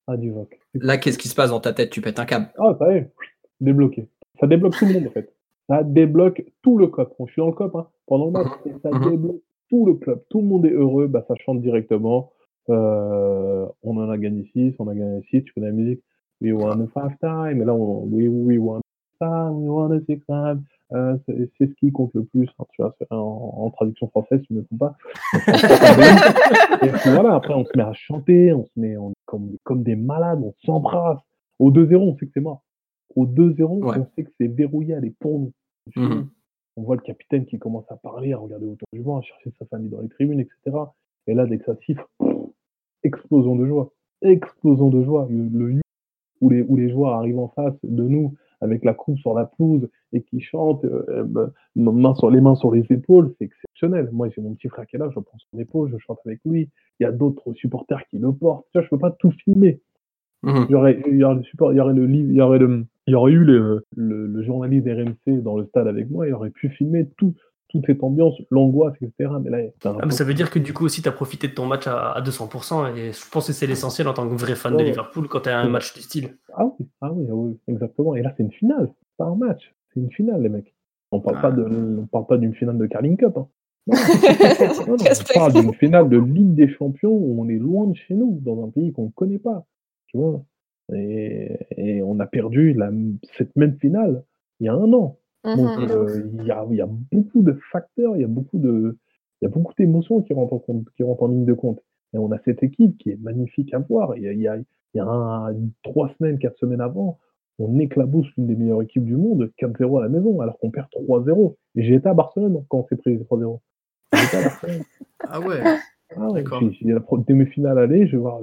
Ah, Divock. Là, qu'est-ce qui se passe dans ta tête? Tu pètes un câble. Ah, ça y est, débloqué. Ça débloque tout le monde, en fait. Ça débloque tout le COP. je suis dans le COP hein, pendant le match. Mhm. ça mhm. débloque tout le club. Tout le monde est heureux. Bah, ça chante directement. Euh, on en a gagné 6, on a gagné 6, tu connais la musique. We won five time. Et là, on, we, we won time, we won a six time. Euh, c'est ce qui compte le plus, hein, tu vois, en, en, traduction française, tu ne me trompes pas. et puis voilà, après, on se met à chanter, on se met on, comme, comme des malades, on s'embrasse. Au 2-0, on sait que c'est mort. Au 2-0, on sait que c'est verrouillé, est pour nous. Mmh on voit le capitaine qui commence à parler, à regarder autour du banc, à chercher sa famille dans les tribunes, etc. Et là, dès que ça siffle, explosion de joie. Explosion de joie. Le, où les, où les joueurs arrivent en face de nous avec la coupe sur la pelouse et qui chantent, euh, bah, main sur les mains sur les épaules, c'est exceptionnel. Moi, j'ai mon petit frère qui est là, je prends son épaule, je chante avec lui. Il y a d'autres supporters qui le portent. Tu vois, je peux pas tout filmer. Mmh il, y aurait, il, y aurait le support, il y aurait le livre, il y aurait le, il y aurait eu le, le, le, journaliste RMC dans le stade avec moi, il aurait pu filmer tout, toute cette ambiance, l'angoisse, etc. Mais là, ah, ça veut dire que du coup aussi, tu as profité de ton match à, 200%, et je pense que c'est l'essentiel en tant que vrai fan de Liverpool quand tu as un match du style. Ah oui, ah oui, ah oui, exactement. Et là, c'est une finale, pas un match, c'est une finale, les mecs. On parle pas de, on parle pas d'une finale de Carling Cup. Hein. on parle d'une finale de Ligue des Champions où on est loin de chez nous, dans un pays qu'on ne connaît pas. Tu vois et, on a perdu la, cette même finale il y a un an. Donc, mmh euh, il, y a, il y, a, beaucoup de facteurs, il y a beaucoup de, il y a beaucoup d'émotions qui rentrent en compte, qui rentrent en ligne de compte. Et on a cette équipe qui est magnifique à voir. Il y a, il y a, il y a un, trois semaines, quatre semaines avant, on éclabousse l'une des meilleures équipes du monde, 4-0 à la maison, alors qu'on perd 3-0. Et j'ai été à Barcelone quand on s'est pris 3-0. J'étais à Barcelone. ah ouais. Ah ouais j'ai la demi-finale aller, je vais voir,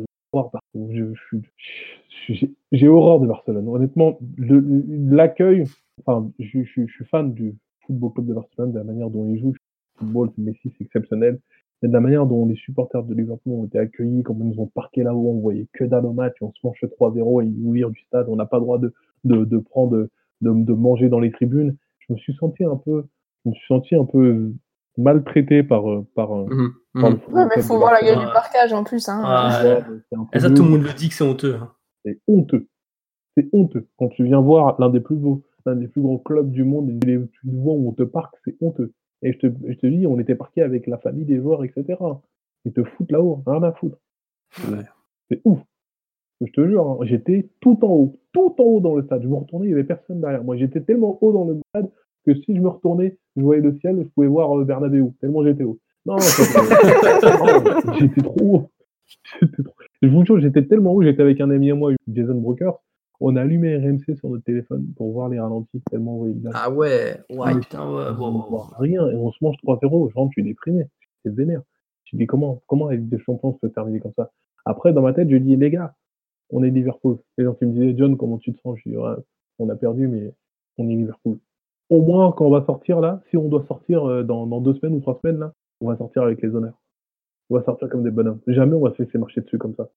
j'ai horreur de Barcelone. Honnêtement, l'accueil, enfin, je, suis fan du football club de Barcelone, de la manière dont ils jouent. Football, Messi, c'est exceptionnel. Mais de la manière dont les supporters de Liverpool ont été accueillis, comme ils nous ont parqué là-haut, on voyait que dalle au match, on se mange 3-0 et ils du stade, on n'a pas le droit de, de, de prendre, de, de, manger dans les tribunes. Je me suis senti un peu, je me suis senti un peu maltraité par, par, mmh, par mmh. Ouais, mais il faut voir la gueule du parcage en plus. Hein. Ah, ça, tout le monde le dit que c'est honteux. Hein. C'est honteux. C'est honteux. Quand tu viens voir l'un des plus beaux, l'un des plus grands clubs du monde, et tu vois où on te parque, c'est honteux. Et je te, je te dis, on était parqué avec la famille des joueurs, etc. Ils te foutent là-haut, rien à foutre. C'est ouf. Je te jure, hein, j'étais tout en haut, tout en haut dans le stade. Je me retournais, il n'y avait personne derrière moi. J'étais tellement haut dans le stade que si je me retournais, je voyais le ciel, je pouvais voir euh, Bernabeu, tellement j'étais haut. Non, j'étais trop haut. Je vous jure, j'étais tellement haut, j'étais avec un ami à moi, Jason Broker. On a allumé RMC sur notre téléphone pour voir les ralentis, tellement on voyait Ah ouais, ouais, putain, ouais, Rien, et on se mange 3-0, je rentre, je suis déprimé. C'est vénère. Je dis comment, comment la des Champions se terminer comme ça? Après, dans ma tête, je dis, les gars, on est Liverpool. Les gens qui me disaient, John, comment tu te sens? Je dis, on a perdu, mais on est Liverpool. Au moins, quand on va sortir là, si on doit sortir euh, dans, dans deux semaines ou trois semaines, là, on va sortir avec les honneurs. On va sortir comme des bonhommes. Jamais on va se laisser marcher dessus comme ça.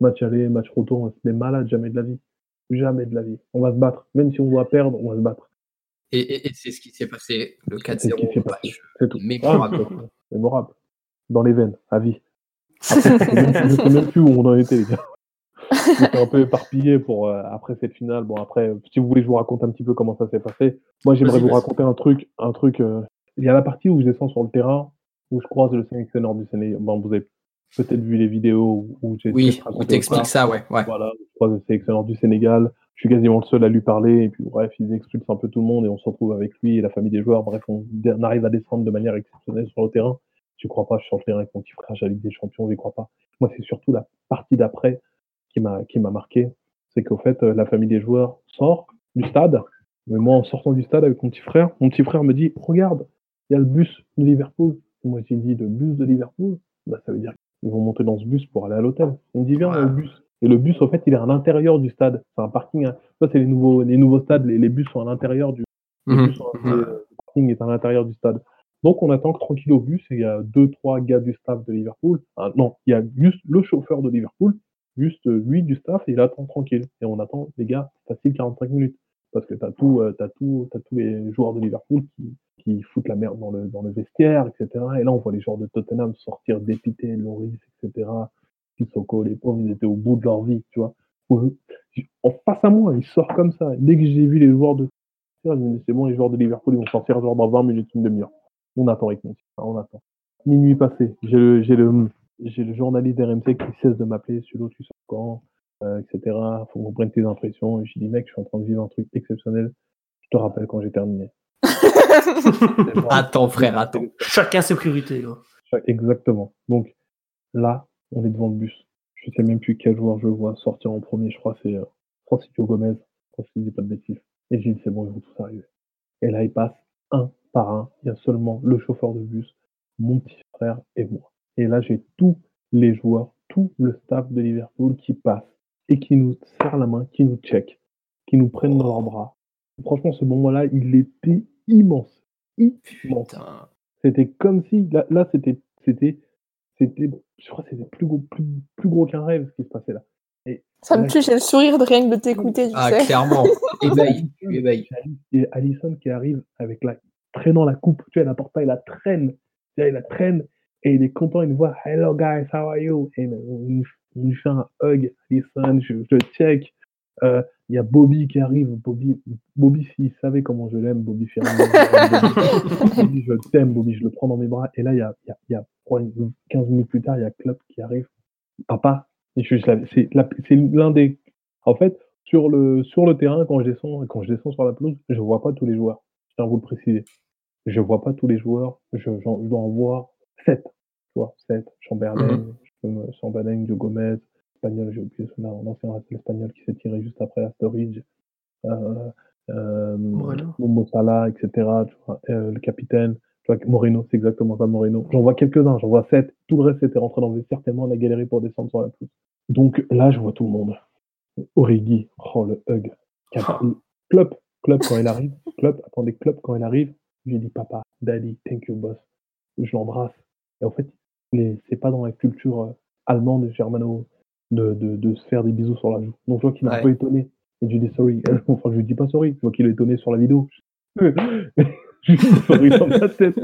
Match aller, match retour, on va se des malades, jamais de la vie. Jamais de la vie. On va se battre. Même si on doit perdre, on va se battre. Et, et, c'est ce qui s'est passé le 4-0. C'est tout. Mémorable. mémorable. Dans les veines, à vie. Après, je ne sais même plus où on en était, les gars. J'étais un peu éparpillé pour euh, après cette finale. Bon, après, si vous voulez, je vous raconte un petit peu comment ça s'est passé. Moi, j'aimerais vous raconter un truc. Un truc euh, il y a la partie où je descends sur le terrain, où je croise le sélectionneur du Sénégal. Bon, vous avez peut-être vu les vidéos où j'ai. Oui, où t'expliques ça, ouais, ouais. Voilà, je croise le sélectionneur du Sénégal. Je suis quasiment le seul à lui parler. Et puis, bref, ils expulsent un peu tout le monde et on se retrouve avec lui et la famille des joueurs. Bref, on, arrive à descendre de manière exceptionnelle sur le terrain. Je crois pas, je suis sur le terrain avec mon petit frère, j'ai la Ligue des Champions, je crois pas. Moi, c'est surtout la partie d'après qui m'a qui m'a marqué. C'est qu'au fait, euh, la famille des joueurs sort du stade. Mais moi, en sortant du stade avec mon petit frère, mon petit frère me dit Regarde, il y a le bus de Liverpool. moi, j'ai dit, le bus de Liverpool, bah, ça veut dire qu'ils vont monter dans ce bus pour aller à l'hôtel. On dit, viens dans le bus. Et le bus, en fait, il est à l'intérieur du stade. C'est un parking. Hein. Ça, c'est les nouveaux, les nouveaux stades. Les, bus sont à l'intérieur du. Mhm. Le, parking est à l'intérieur du stade. Donc, on attend que tranquille au bus. Et il y a deux, trois gars du staff de Liverpool. Ah, non, il y a juste le chauffeur de Liverpool, juste lui du staff, et il attend tranquille. Et on attend, les gars, facile 45 minutes. Parce que t'as tout, euh, as tout, as tous les joueurs de Liverpool qui, qui foutent la merde dans le, dans le vestiaire, etc. Et là, on voit les joueurs de Tottenham sortir dépités, Loris, etc. Sissoko, les pauvres, ils étaient au bout de leur vie, tu vois. En face à moi, ils sortent comme ça. Dès que j'ai vu les joueurs de c'est bon, les joueurs de Liverpool, ils vont sortir genre dans 20 minutes, une demi-heure. On attend avec nous. On attend. Minuit passé, j'ai le, j'ai le, j'ai le journaliste RMC qui cesse de m'appeler, sur tu sors quand, euh, etc. Faut qu'on prenne tes impressions. Et je dis, mec, je suis en train de vivre un truc exceptionnel. Je te rappelle quand j'ai terminé. attends, frère, attends. Chacun ses priorités. Exactement. Donc là, on est devant le bus. Je sais même plus quel joueur je vois sortir en premier. Je crois que c'est euh, Francisco Gomez. Je ne dis pas de bêtises. Et j'ai dit, c'est bon, ils vont tous arriver. Et là, ils passent un par un. Il y a seulement le chauffeur de bus, mon petit frère et moi. Et là, j'ai tous les joueurs, tout le staff de Liverpool qui passe et qui nous serre la main, qui nous check, qui nous prennent dans leurs bras. Franchement, ce moment-là, il était immense. Immense. C'était comme si, là, là c'était, c'était, c'était, je crois que c'était plus gros, plus, plus gros qu'un rêve ce qui se passait là. Et ça me tue, j'ai le sourire de rien que de t'écouter. Ah, clairement. ébahi, ébahi. Et Allison qui arrive avec la traînant la coupe. Tu vois, il apporte pas, il la traîne. Il la traîne et il est content, il nous voit, hello guys, how are you? Et on, lui fait un hug, listen, je, je check. Euh, il y a Bobby qui arrive. Bobby, Bobby s'il savait comment je l'aime, Bobby Ferrand. Bobby, je t'aime, Bobby, je le prends dans mes bras. Et là, il y a, il y a, il y a 15 minutes plus tard, il y a Klopp qui arrive. Papa, c'est l'un des. En fait, sur le, sur le terrain, quand je descends, quand je descends sur la pelouse, je vois pas tous les joueurs. Je tiens à vous le préciser. Je vois pas tous les joueurs. Je, je dois en voir 7. Tu vois, 7. Chamberlain, mm Chamberlain, Joe Gomez, espagnol, j'ai oublié son nom, ancien espagnol qui s'est tiré juste après à Sturridge. Euh, euh, Momo Salah, etc. Tu vois, euh, le capitaine. Tu vois, Moreno, c'est exactement ça, Moreno. J'en vois quelques-uns, j'en vois 7. Tout le reste était rentré dans le certainement la galerie pour descendre sur la pelouse. Donc là, je vois tout le monde. Origi, oh le hug. Klopp, Klopp quand il arrive, Klopp, attendez, Klopp quand il arrive, je lui dis papa, daddy, thank you boss. Je l'embrasse. Et en fait, c'est pas dans la culture euh, allemande, germano, de, de, de, se faire des bisous sur la joue. Donc je vois qu'il est un peu étonné. Et je lui dis sorry. Enfin, je lui dis pas sorry, je vois qu'il est étonné sur la vidéo. je lui dis sorry dans ma tête.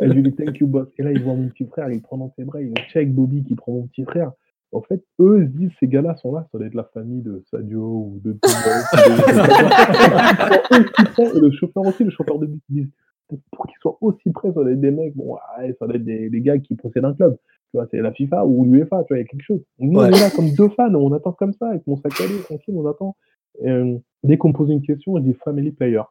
Et je lui dis thank you boss. Et là, il voit mon petit frère, il prend dans ses bras, il check Bobby qui prend mon petit frère. En fait, eux se disent, ces gars-là sont là, ça doit être la famille de Sadio ou de le chauffeur aussi, le chauffeur de bus, ils disent, pour qu'ils soient aussi près, ça doit être des mecs, bon, ouais, ça doit être des, des gars qui possèdent un club. Tu vois, c'est la FIFA ou l'UEFA, tu vois, il y a quelque chose. Nous, on est là comme deux fans, on attend comme ça, avec mon sac à dos, tranquille, on attend. Euh, dès qu'on me pose une question, je dis family player.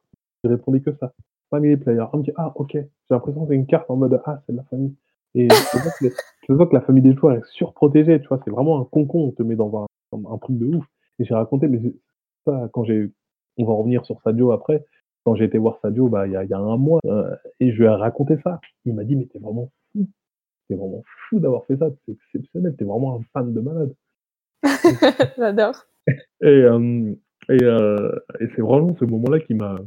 Je répondais que ça. Family player. On me dit, ah, ok. J'ai l'impression que c'est une carte en mode, ah, c'est de la famille. Et je vois, que, la famille des joueurs est surprotégée, tu vois, c'est vraiment un concon, on te met dans un, un truc de ouf. Et j'ai raconté, mais ça, quand j'ai, on va revenir sur Sadio après, quand j'ai été voir Sadio, bah, il y a, y a, un mois, euh, et je lui ai raconté ça. Il m'a dit, mais t'es vraiment fou. T'es vraiment fou d'avoir fait ça, c'est exceptionnel, t'es vraiment un fan de malade. J'adore. Et, euh, et, euh, et c'est vraiment ce moment-là qui m'a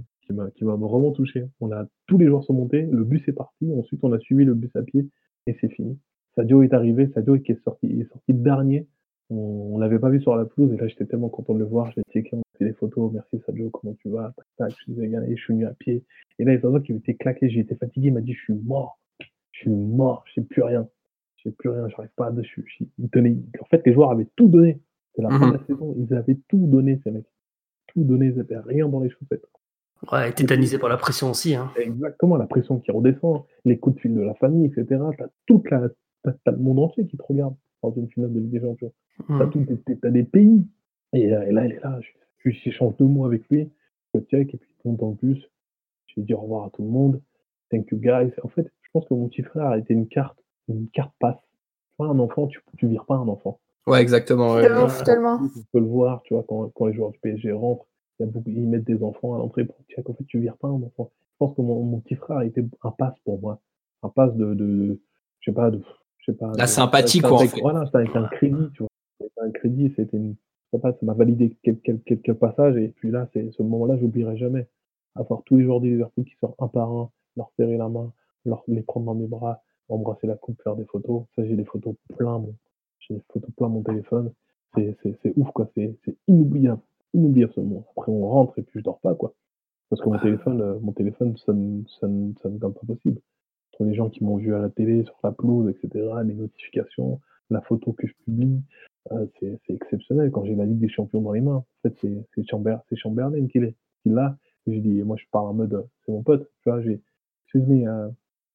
qui vraiment touché. On a tous les joueurs sont montés, le bus est parti, ensuite on a suivi le bus à pied et c'est fini. Sadio est arrivé, Sadio est sorti, est sorti dernier. On, l'avait pas vu sur la pelouse et là j'étais tellement content de le voir. J'ai on fait des photos, merci Sadio, comment tu vas Je suis je suis venu à pied. Et là il y a qui était claqué, j'ai été fatigué, il m'a dit je suis mort, je suis mort, je sais plus rien, je sais plus rien, j'arrive pas à dessus. En fait les joueurs avaient tout donné. C'est la fin de la mmh saison, ils avaient tout donné ces mecs, tout donné, ils n'avaient rien dans les chaussettes. Ouais, tétanisé par la pression aussi. Hein. Exactement, la pression qui redescend, les coups de fil de la famille, etc. T'as toute la, t'as, le monde entier qui te regarde dans une finale de Ligue des Champions. Mmh. t'as des pays. Et, euh, et, là, il est là. Je, je, j'échange deux mots avec lui. Je check et puis il monte en plus. Je lui dis au revoir à tout le monde. Thank you guys. En fait, je pense que mon petit frère a été une carte, une carte passe. Tu vois, un enfant, tu, tu vires pas un enfant. Ouais, exactement. Ouais. Tellement, Tu peux le voir, tu vois, quand, quand les joueurs du PSG rentrent il y a beaucoup, ils mettent des enfants à l'entrée pour check. En fait, tu vires pas un enfant. Je pense que mon, mon petit frère a été un passe pour moi. Un passe de, de, je sais pas, de, je sais pas. La sympathie, quoi, en fait. Voilà, c'était un crédit, tu vois. C'était un crédit, c'était une, ça m'a validé quelques, quelques, passages, et puis là, c'est, ce moment-là, j'oublierai jamais. Avoir tous les joueurs du Liverpool qui sortent un par un, leur serrer la main, leur, les prendre dans mes bras, embrasser la coupe, faire des photos. Ça, j'ai des photos plein, mon, j'ai des photos plein mon téléphone. C'est, c'est, c'est ouf, quoi. C'est, c'est inoubliable inoubliable ce moment. Après, on rentre et puis je dors pas, quoi. Parce que mon téléphone, euh, mon téléphone, ça ne ça, ça me donne pas possible. Entre les gens qui m'ont vu à la télé, sur la pelouse, etc., les notifications, la photo que je publie, euh, c'est exceptionnel. Quand j'ai la Ligue des Champions dans les mains, en fait, c'est Chamber, Chamberlain qui. Et je dis, moi, je parle en mode, c'est mon pote. Tu vois, j'ai, excuse moi euh,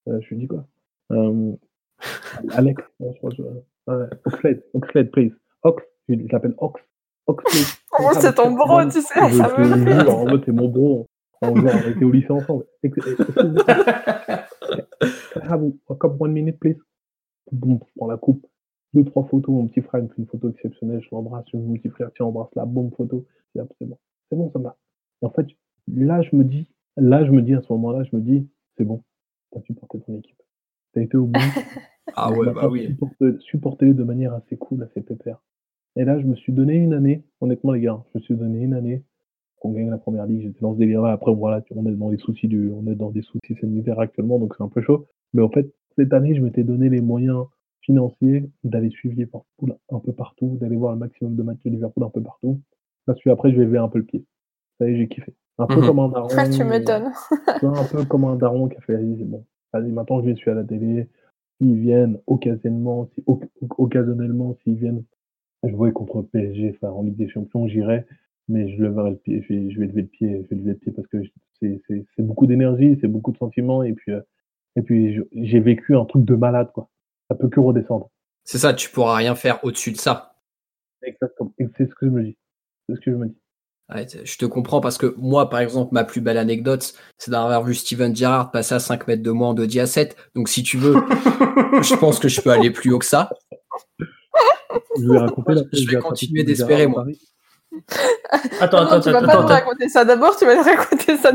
euh, je lui dis quoi? Euh, Alex, je crois, je, Oxlade, Oxlade, please. Ox, je l'appelle Ox. Oxlade. Oh, c'est ton bro, tu sais, ça me En mode, c'est mon bro. On était au lycée ensemble. Have a cup one minute, please. Boum, je prends la coupe. Deux, trois photos. Mon petit frère me fait une photo exceptionnelle. Je l'embrasse. Mon petit frère, tiens, embrasse la bombe photo. C'est bon. C'est bon, ça va. Et en fait, là, je me dis, là, je me dis, à ce moment-là, je me dis, c'est bon. T'as supporté ton équipe. T'as été au bout. ah ouais, bah oui. Supporter, de manière assez cool, assez pépère. Et là, je me suis donné une année, honnêtement, les gars, je me suis donné une année qu'on gagne la première ligue. J'étais dans ce délire-là. Après, voilà, on est dans des soucis du, on est dans des soucis sanitaires actuellement, donc c'est un peu chaud. Mais en fait, cette année, je m'étais donné les moyens financiers d'aller suivre Liverpool un peu partout, d'aller voir le maximum de matchs de Liverpool un peu partout. Parce que après, je vais lever un peu le pied. Ça y est, j'ai kiffé. Un peu mhm. comme un daron. tu m'étonnes. un peu comme un daron qui a fait, bon, vas-y, maintenant je suis à la télé. S'ils viennent occasionnellement, si, occasionnellement, s'ils viennent jouer contre PSG, enfin, en Ligue des Champions, j'irai, mais je leverai le pied, je vais, je vais lever le pied, je vais lever le pied parce que c'est beaucoup d'énergie, c'est beaucoup de sentiments, et puis, euh, et puis j'ai vécu un truc de malade, quoi. Ça peut que redescendre. C'est ça, tu pourras rien faire au-dessus de ça. Exactement. C'est ce que je me dis. C'est ce que je me dis. je te comprends parce que moi, par exemple, ma plus belle anecdote, c'est d'avoir vu Steven Gerrard passer à 5 mètres de moi en 2 à 7. Donc, si tu veux, je pense que je peux aller plus haut que ça. Je vais raconter la Je vais continuer d'espérer, moi. Attends, attends, tu vas pas nous raconter ça. D'abord, tu vas nous raconter ça.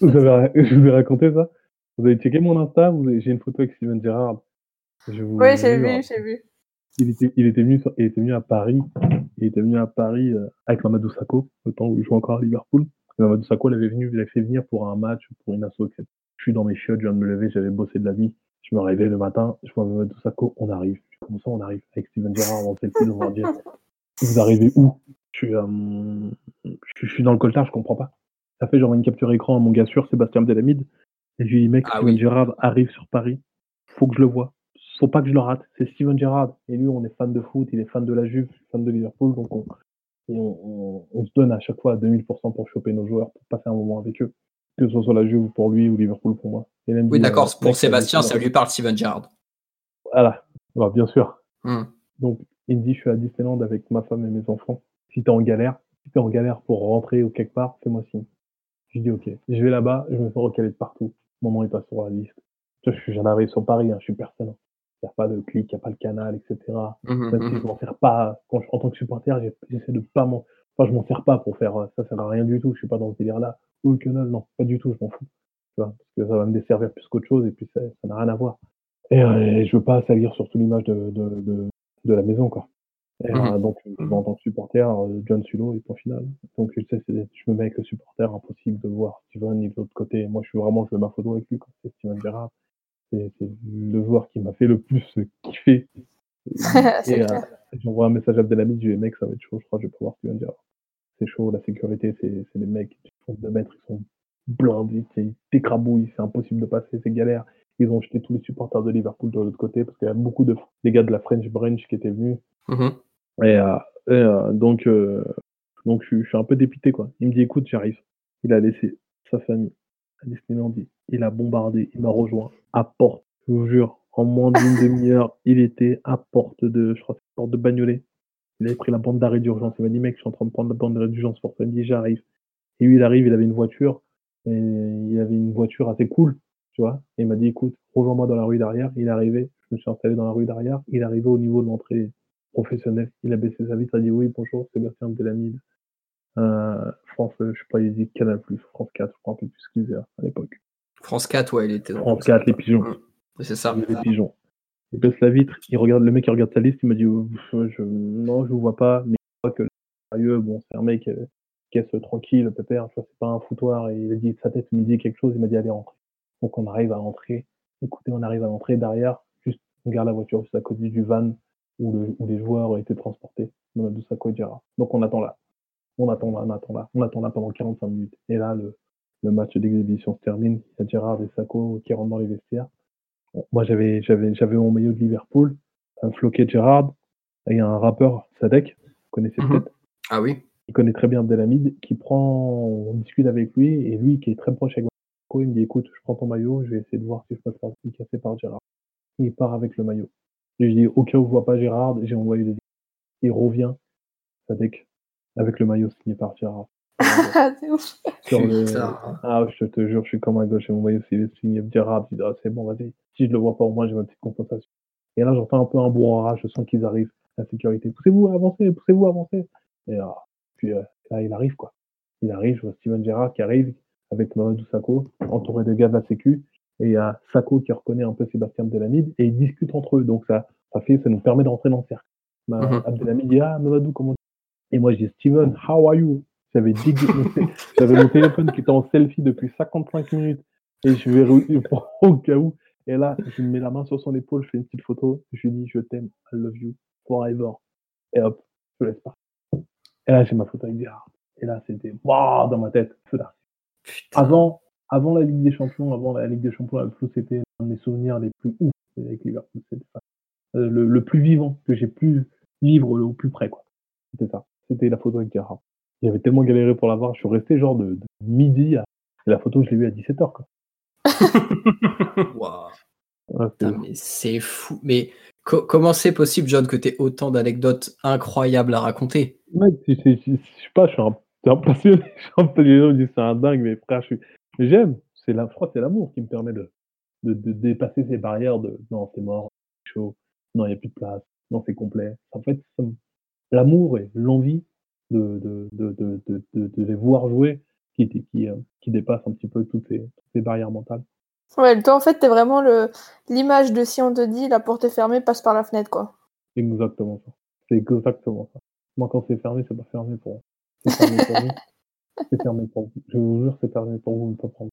Vous avez, je vous ai raconté ça Vous avez checké mon Insta J'ai une photo avec Steven Gerrard. Oui, j'ai vu, j'ai vu. Il était, il, était venu, il était venu à Paris. Il était venu à Paris euh, avec Mamadou Sakho, le temps où il jouait encore à Liverpool. Et Mamadou Sakho l'avait venu, l'avait fait venir pour un match, pour une asso. Je suis dans mes chiottes, je viens de me lever, j'avais bossé de la vie. Je me réveille le matin, je vois Mamadou Sakho, on arrive. Comment ça, on arrive Avec Steven Gerrard en selfie devant un Vous arrivez où? Je suis, euh, je, suis dans le coltard, je comprends pas. Ça fait genre une capture écran à mon gars sûr, Sébastien Delamide. Et je lui dis, mec, ah, Steven Gerrard arrive sur Paris. Faut que je le vois faut pas que je le rate. C'est Steven Gerrard. Et lui, on est fan de foot, il est fan de la Juve, fan de Liverpool. Donc, on, on, se donne à chaque fois à 2000% pour choper nos joueurs, pour passer un moment avec eux. Que ce soit la Juve pour lui ou Liverpool pour moi. oui, d'accord. Pour Sébastien, ça lui parle Steven Gerrard. Voilà. Bah, bien sûr. Hmm. Donc, il me dit, je suis à Disneyland avec ma femme et mes enfants. Si t'es en galère, si t'es en galère pour rentrer ou quelque part, fais-moi signe. Je dis, ok. Je vais là-bas, je me fais recaler de partout. Mon nom est pas sur la liste. Je viens d'arriver sur Paris, hein, je suis personne il n'y a pas de clic, il n'y a pas le canal, etc. Mmh Même si mmh je m'en sers pas, quand en tant que supporter, j'essaie de pas m'en, enfin, je m'en sers pas pour faire, ça ça sert à rien du tout, je suis pas dans ce délire-là. Ou le canal, non, pas du tout, je m'en fous. Tu vois, parce que ça va me desservir plus qu'autre chose et puis ça n'a rien à voir. Et, euh, je veux pas salir surtout l'image de, de, de, de, la maison, quoi. Et, mmh euh, donc, en tant que supporter, euh, John Sulo est en finale. Donc, je sais, je me mets avec le supporter, impossible de voir Steven, ni de l'autre côté. Moi, je suis vraiment, je veux ma photo avec lui, quand c'est Steven Gerrard c'est le joueur qui m'a fait le plus kiffer. et euh, j'envoie un message à Abdelhamid, je dis mec, ça va être chaud, je crois que je vais pouvoir te dire. C'est chaud, la sécurité, c'est des mecs qui font 2 mètres, ils sont blindés, ils t'écrabouillent, c'est impossible de passer, c'est galère. Ils ont jeté tous les supporters de Liverpool de l'autre côté parce qu'il y a beaucoup de des gars de la French Branch qui étaient venus. Mm-hmm. Et, euh, euh, donc, donc je, suis un peu dépité quoi. Il me dit écoute, j'arrive. Il a laissé sa famille à Disneyland. Il a bombardé, il m'a rejoint à porte, je vous jure, en moins d'une demi-heure, il était à porte de, je crois, porte de Bagnolet. Il avait pris la bande d'arrêt d'urgence. Il m'a dit, mec, je suis en train de prendre la bande d'arrêt d'urgence pour ça. Il me dit, j'arrive. Et lui, il arrive, il avait une voiture. Et il avait une voiture assez cool, tu vois. Et il m'a dit, écoute, rejoins-moi dans la rue derrière. Il est arrivé. Je me suis installé dans la rue derrière. Il est arrivé au niveau de l'entrée professionnelle. Il a baissé sa vitre. Il a dit, oui, bonjour, Sébastien Delamide. Euh, France, je sais pas, il dit Canal+, France 4, je crois un peu plus qu'il à l'époque. France 4, ouais, il était dans France 4, les pigeons. C'est ça. Les pigeons. Il baisse la vitre, il regarde, le mec il regarde sa liste, il m'a dit je, non, je vous vois pas, mais je crois que sérieux, bon, c'est un mec euh, qui est tranquille, pépère, c'est pas un foutoir, et il a dit sa tête il me dit quelque chose, il m'a dit allez rentrer. Donc on arrive à rentrer. Écoutez, on arrive à rentrer derrière, juste on garde la voiture juste à côté du van où, le, où les joueurs ont été transportés. Donc on attend là. On attend là, on attend là, on attend là pendant 45 minutes. Et là, le, le match d'exhibition se termine, il y a Gérard et Sacco qui rentrent dans les vestiaires. moi, j'avais, j'avais, j'avais mon maillot de Liverpool, un floqué de Gérard, et un rappeur, Sadek, vous connaissez mhm. peut-être. Ah oui. Il connaît très bien Abdelhamid, qui prend, on discute avec lui, et lui, qui est très proche avec Sacco, il me dit, écoute, je prends ton maillot, je vais essayer de voir si je peux faire casser par Gérard. Il part avec le maillot. je lui dis, au cas où je vois pas Gérard, j'ai envoyé des Il revient, Sadek, avec le maillot signé par Gérard. C'est ouf. Ah, je te jure, je suis comme un gauche et mon maillot s'il est signé Gérard, je dis, ah, c'est bon, vas-y. Si je le vois pas, au moins, j'ai ma petite compensation. Et là, j'entends un peu un brouhaha, je sens qu'ils arrivent, la sécurité. Poussez-vous, avancez, poussez-vous, avancez. Et euh, puis euh, là, il arrive, quoi. Il arrive, je vois Steven Gerrard qui arrive avec Mamadou Sako, entouré de gars de la Sécu. Et il y a Sako qui reconnaît un peu Sébastien Abdelhamid et ils discutent entre eux. Donc ça, ça fait, ça nous permet d'entrer dans le cercle. Mm Abdelhamid dit, ah, Mamadou, comment et moi, je dis, Steven, how are you? J'avais j'avais mon téléphone qui était en selfie depuis 55 minutes et je vais au cas où. Et là, je me mets la main sur son épaule, je fais une petite photo, je lui dis, je t'aime, I love you, forever. Et hop, je laisse pas. Et là, j'ai ma photo avec Gérard. Et là, c'était waouh dans ma tête, feu Avant, avant la Ligue des Champions, avant la Ligue des Champions, c'était un de mes souvenirs les plus ouf avec Liverpool. Euh, le, le, plus vivant que j'ai pu vivre au plus près, quoi. C'était ça. C'était la photo avec Gerrard. J'avais tellement galéré pour l'avoir, je suis resté genre de, midi à. Et la photo, je l'ai vue à 17h, quoi. mais c'est fou. Mais comment c'est possible, John, que tu aies autant d'anecdotes incroyables à raconter? Mec, je sais pas, je suis un, un passionné. c'est un dingue, mais frère, j'aime. C'est la, je c'est l'amour qui me permet de, de, dépasser ces barrières de non, c'est mort, c'est chaud, non, il n'y a plus de place, non, c'est complet. En fait, l'amour et l'envie de, de, de, de, les voir jouer qui, qui, euh, qui dépasse un petit peu toutes ces, toutes ces barrières mentales. Ouais, toi, en fait, t'es vraiment l'image de si on te dit la porte est fermée, passe par la fenêtre, quoi. Exactement ça. C'est exactement ça. Moi, quand c'est fermé, c'est pas fermé pour C'est fermé pour vous. C'est fermé pour vous. Je vous jure, c'est fermé pour vous, ne pas prendre.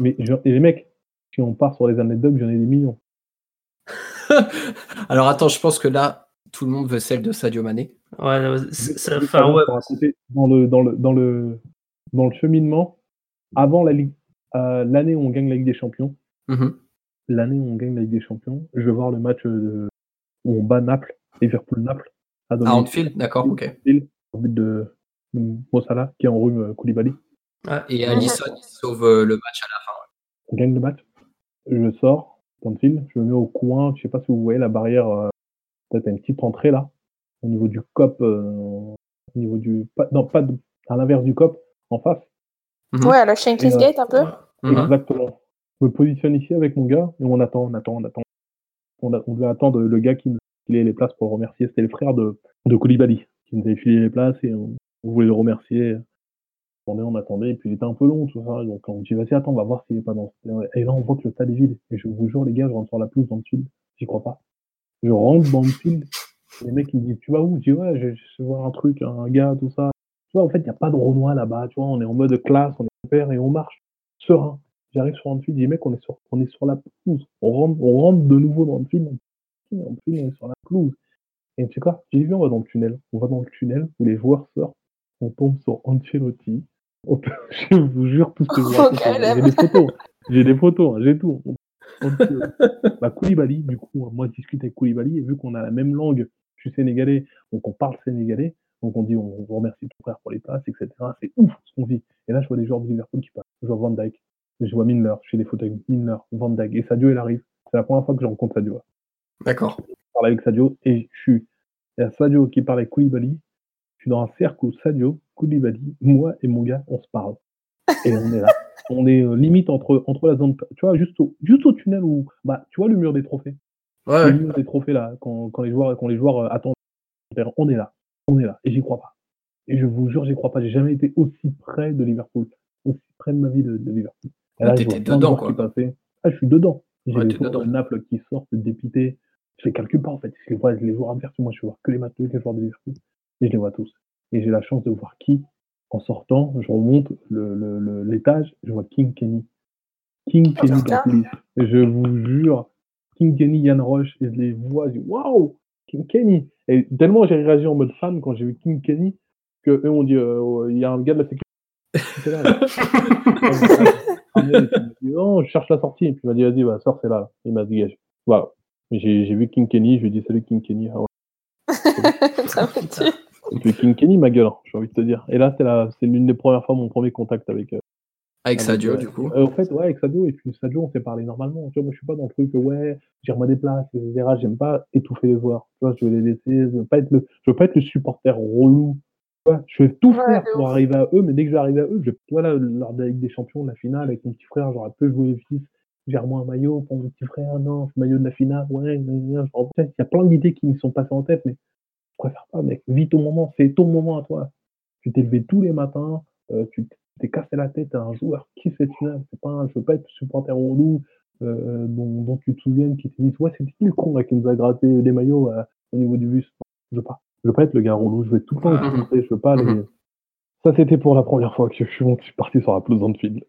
Mais et les mecs, si on part sur les anecdotes, j'en ai des millions. Alors attends, je pense que là, tout le monde veut celle de Sadio Mané. Ouais, ça fait ouais. Dans le, dans, le, dans, le, dans le cheminement, avant la Ligue, euh, l'année où on gagne la Ligue des Champions, mm-hmm. l'année où on gagne la Ligue des Champions, je vais voir le match où on bat Naples, Liverpool-Naples. À ah, Anfield, d'accord, ok. Au but de, de Mossala qui enrhume euh, Koulibaly. Ah, et Alisson sauve euh, le match à la fin. On gagne le match. Je sors d'Anfield, je me mets au coin, je sais pas si vous voyez la barrière, euh, peut-être une petite entrée là, au niveau du COP, au niveau du. non, pas à l'inverse du COP, en face. Mhm. Ouais, à la Shankly's Gate un peu. Mhm. Exactement. Je me positionne ici avec mon gars et on attend, on attend, on attend. On, a, on devait attendre le gars qui nous filait les places pour remercier. C'était le frère de, de Koulibaly qui nous avait filé les places et on, voulait le remercier. On, on attendait et puis il était un peu long tout ça. Donc on dit vas-y attends, on va voir s'il est pas dans. Et là on voit que le stade est vide. Et je vous jure les gars, je rentre sur la pelouse dans le field. J'y crois pas. Je rentre dans le field. Les mecs ils me disent tu vas où? Je dis ouais, je, vais voir un truc, un gars, tout ça. Tu vois, en fait, il n'y a pas de Renoir là-bas. Tu vois, on est en mode classe, on est père et on marche serein. J'arrive sur un fil, je dis mec, on est sur, on est sur la pelouse. On rentre, on rentre de nouveau dans le film. On est sur la pelouse. Et tu sais quoi? J'ai vu, on va dans le tunnel. On va dans le tunnel où les joueurs sortent. On tombe sur Ancelotti. je vous jure, tout ce que je oh, J'ai des photos. J'ai des photos, hein, j'ai tout. Bah, Koulibaly, du coup, moi, je discute avec Koulibaly et vu qu'on a la même langue, je suis sénégalais, donc on parle sénégalais, donc on dit on, remercie ton frère pour les passes, etc. C'est ouf ce qu'on vit. Et là, je vois des joueurs de Liverpool qui passent. Je vois Van Dyke, je vois Milner, je fais des photos avec Milner, Van Dyke. Et Sadio, il arrive. C'est la première fois que je rencontre Sadio. D'accord. Je parle avec Sadio et je suis. Il y a Sadio qui parle avec Koulibaly. Je suis dans un cercle où Sadio, Koulibaly, moi et mon gars, on se parle. Et on est là. on est euh, limite entre, entre la zone. Tu vois, juste au, juste au tunnel où. Bah, tu vois le mur des trophées. Ouais. Le mur des trophées là, quand, quand les joueurs, quand les joueurs euh, attendent. On est là on est là. Et j'y crois pas. Et je vous jure, j'y crois pas. J'ai jamais été aussi près de Liverpool, aussi près de ma vie de, Liverpool. Et là, t'étais dedans, quoi. Ah, je suis dedans. J'ai ouais, les de Naples qui sortent dépité. Je les calcule pas, en fait. Je les vois, je les vois Moi, je vois que les matchs de les joueurs de Liverpool. Et je les vois tous. Et j'ai la chance de voir qui, en sortant, je remonte l'étage, je vois King Kenny. King oh, Kenny dans Je vous jure, King Kenny, Yann Roche, et je les vois, je dis waouh, King Kenny. Et tellement j'ai réagi en mode fan quand j'ai vu King Kenny que eux ont dit euh, il y a un gars de la sécurité. non, je cherche la sortie. Et puis il m'a dit vas-y, va, sors, c'est là. Il m'a dégagé. Voilà. J'ai vu King Kenny, je lui ai dit salut King Kenny. Ah et puis King Kenny, ma gueule, j'ai envie de te dire. Et là, c'est l'une des premières fois mon premier contact avec, euh, avec Sadio, du coup. Euh, en fait, ouais, avec Sadio, et puis Sadio, on s'est parlé normalement. Tu vois, moi, je suis pas dans le truc, ouais, j'ai moi des places, etc. J'aime pas étouffer les joueurs. Tu vois, je veux les laisser, je veux pas être le, je veux pas être le supporter relou. Je vais tout faire pour arriver à eux, mais dès que j'arrive à eux, je, voilà, lors de la Ligue des Champions, la finale, avec mon petit frère, j'aurais peu joué les fils. Gère-moi un maillot pour mon petit frère, non, maillot de la finale, ouais, il y a plein d'idées qui me sont passées en tête, mais je préfère pas, mec. Vis ton moment, c'est ton moment à toi. Tu t'es levé tous les matins, euh, tu t'es cassé la tête à un joueur qui fait finale. C'est pas, je veux pas être supporter relou euh, dont, dont, tu te souviens qui te dit ouais c'était qui le con là, qui nous a gratté des maillots euh, au niveau du bus. Je veux pas. Je veux pas être le gars relou. Je veux tout le temps être Je veux pas aller. Mhm. Ça c'était pour la première fois que je suis, je suis parti sur la pelouse d'Anfield.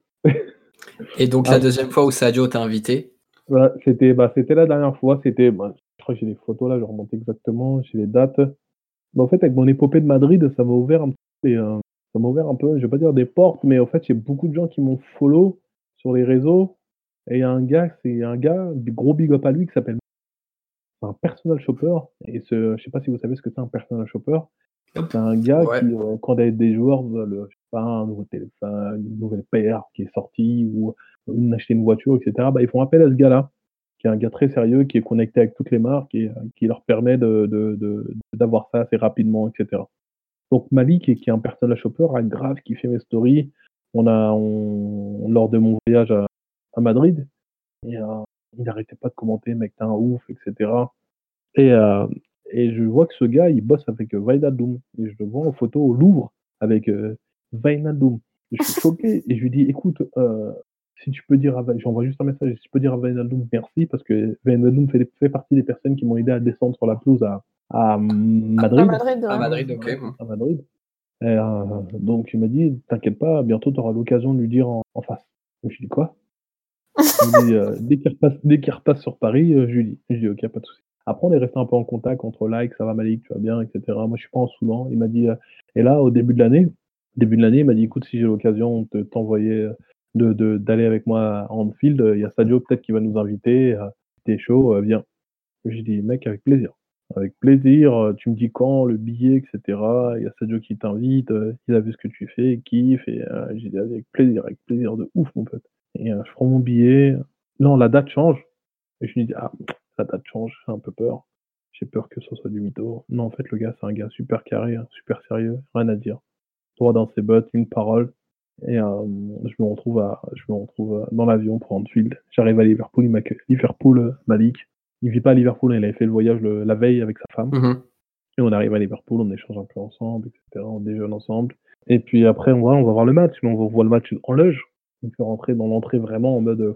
Et donc la ah. deuxième fois où Sadio t'a invité? Voilà, C'était bah, c'était la dernière fois. C'était, bah, crois que j'ai les photos là, je remonte exactement, j'ai les dates. Bah, en fait, avec mon épopée de Madrid, ça m'a ouvert un peu euh, ça m'a ouvert un peu, je vais pas dire des portes, mais en fait, il y a beaucoup de gens qui m'ont follow sur les réseaux. Et il y a un gars, c'est un gars, gros big up à lui, qui s'appelle un personal shopper. Et ce, je sais pas si vous savez ce que c'est un personal shopper. C'est un gars qui, euh, quand des joueurs veulent, je sais pas, un nouveau téléphone, une nouvelle paire qui est sortie, ou une, acheter une voiture, etc., bah, ils font appel à ce gars-là, qui est un gars très sérieux, qui est connecté avec toutes les marques et qui leur permet d'avoir de, de, ça assez rapidement, etc. Donc Malik, qui est un personal shopper, un grave qui fait mes stories. On a, on, lors de mon voyage à, à Madrid, et, euh, il n'arrêtait pas de commenter, mec, t'es un ouf, etc. Et, euh, et je vois que ce gars, il bosse avec Vainadoum. Et je le vois en photo au Louvre avec euh, Vainadoum. Je suis choqué et je lui dis, écoute, euh, si tu peux dire à j'envoie juste un message, si tu peux dire à Vainadoum merci, parce que Vainadoum fait, fait partie des personnes qui m'ont aidé à descendre sur la pelouse à, à Madrid. À Madrid, à Madrid ok. À Madrid. Euh, donc il m'a dit, t'inquiète pas, bientôt tu auras l'occasion de lui dire en, en face. Je lui dis quoi? Euh, dès qu'il repasse, repasse, sur Paris, euh, je lui dis, je dis ok, pas de souci. Après, on est resté un peu en contact entre like, ça va Malik, tu vas bien, etc. Moi, je suis pas en Soudan. Il m'a dit, euh, et là, au début de l'année, début de l'année, il m'a dit, écoute, si j'ai l'occasion de t'envoyer, de, d'aller avec moi à Anfield, il y a Sadio peut-être qui va nous inviter. T'es chaud, viens. J'ai dit, mec, avec plaisir. Avec plaisir, tu me dis quand, le billet, etc. Il y a Sadio qui t'invite, il a vu ce que tu fais, il kiffe, et j'ai dit avec plaisir, avec plaisir de ouf, mon pote. Et je prends mon billet. Non, la date change. Et je me dis, ah, la date change, j'ai un peu peur. J'ai peur que ce soit du mytho. Non, en fait, le gars, c'est un gars super carré, super sérieux, rien à dire. Droit dans ses bottes, une parole. Et euh, je me retrouve à, je me retrouve dans l'avion pour Anfield. J'arrive à Liverpool, il m'accueille. Liverpool, Malik. Il vit pas à Liverpool, il avait fait le voyage la veille avec sa femme. Mm-hmm. Et on arrive à Liverpool, on échange un peu ensemble, etc. On déjeune ensemble. Et puis après, on va, on va voir le match, mais on voit le match en loge me fait rentrer dans l'entrée vraiment en mode.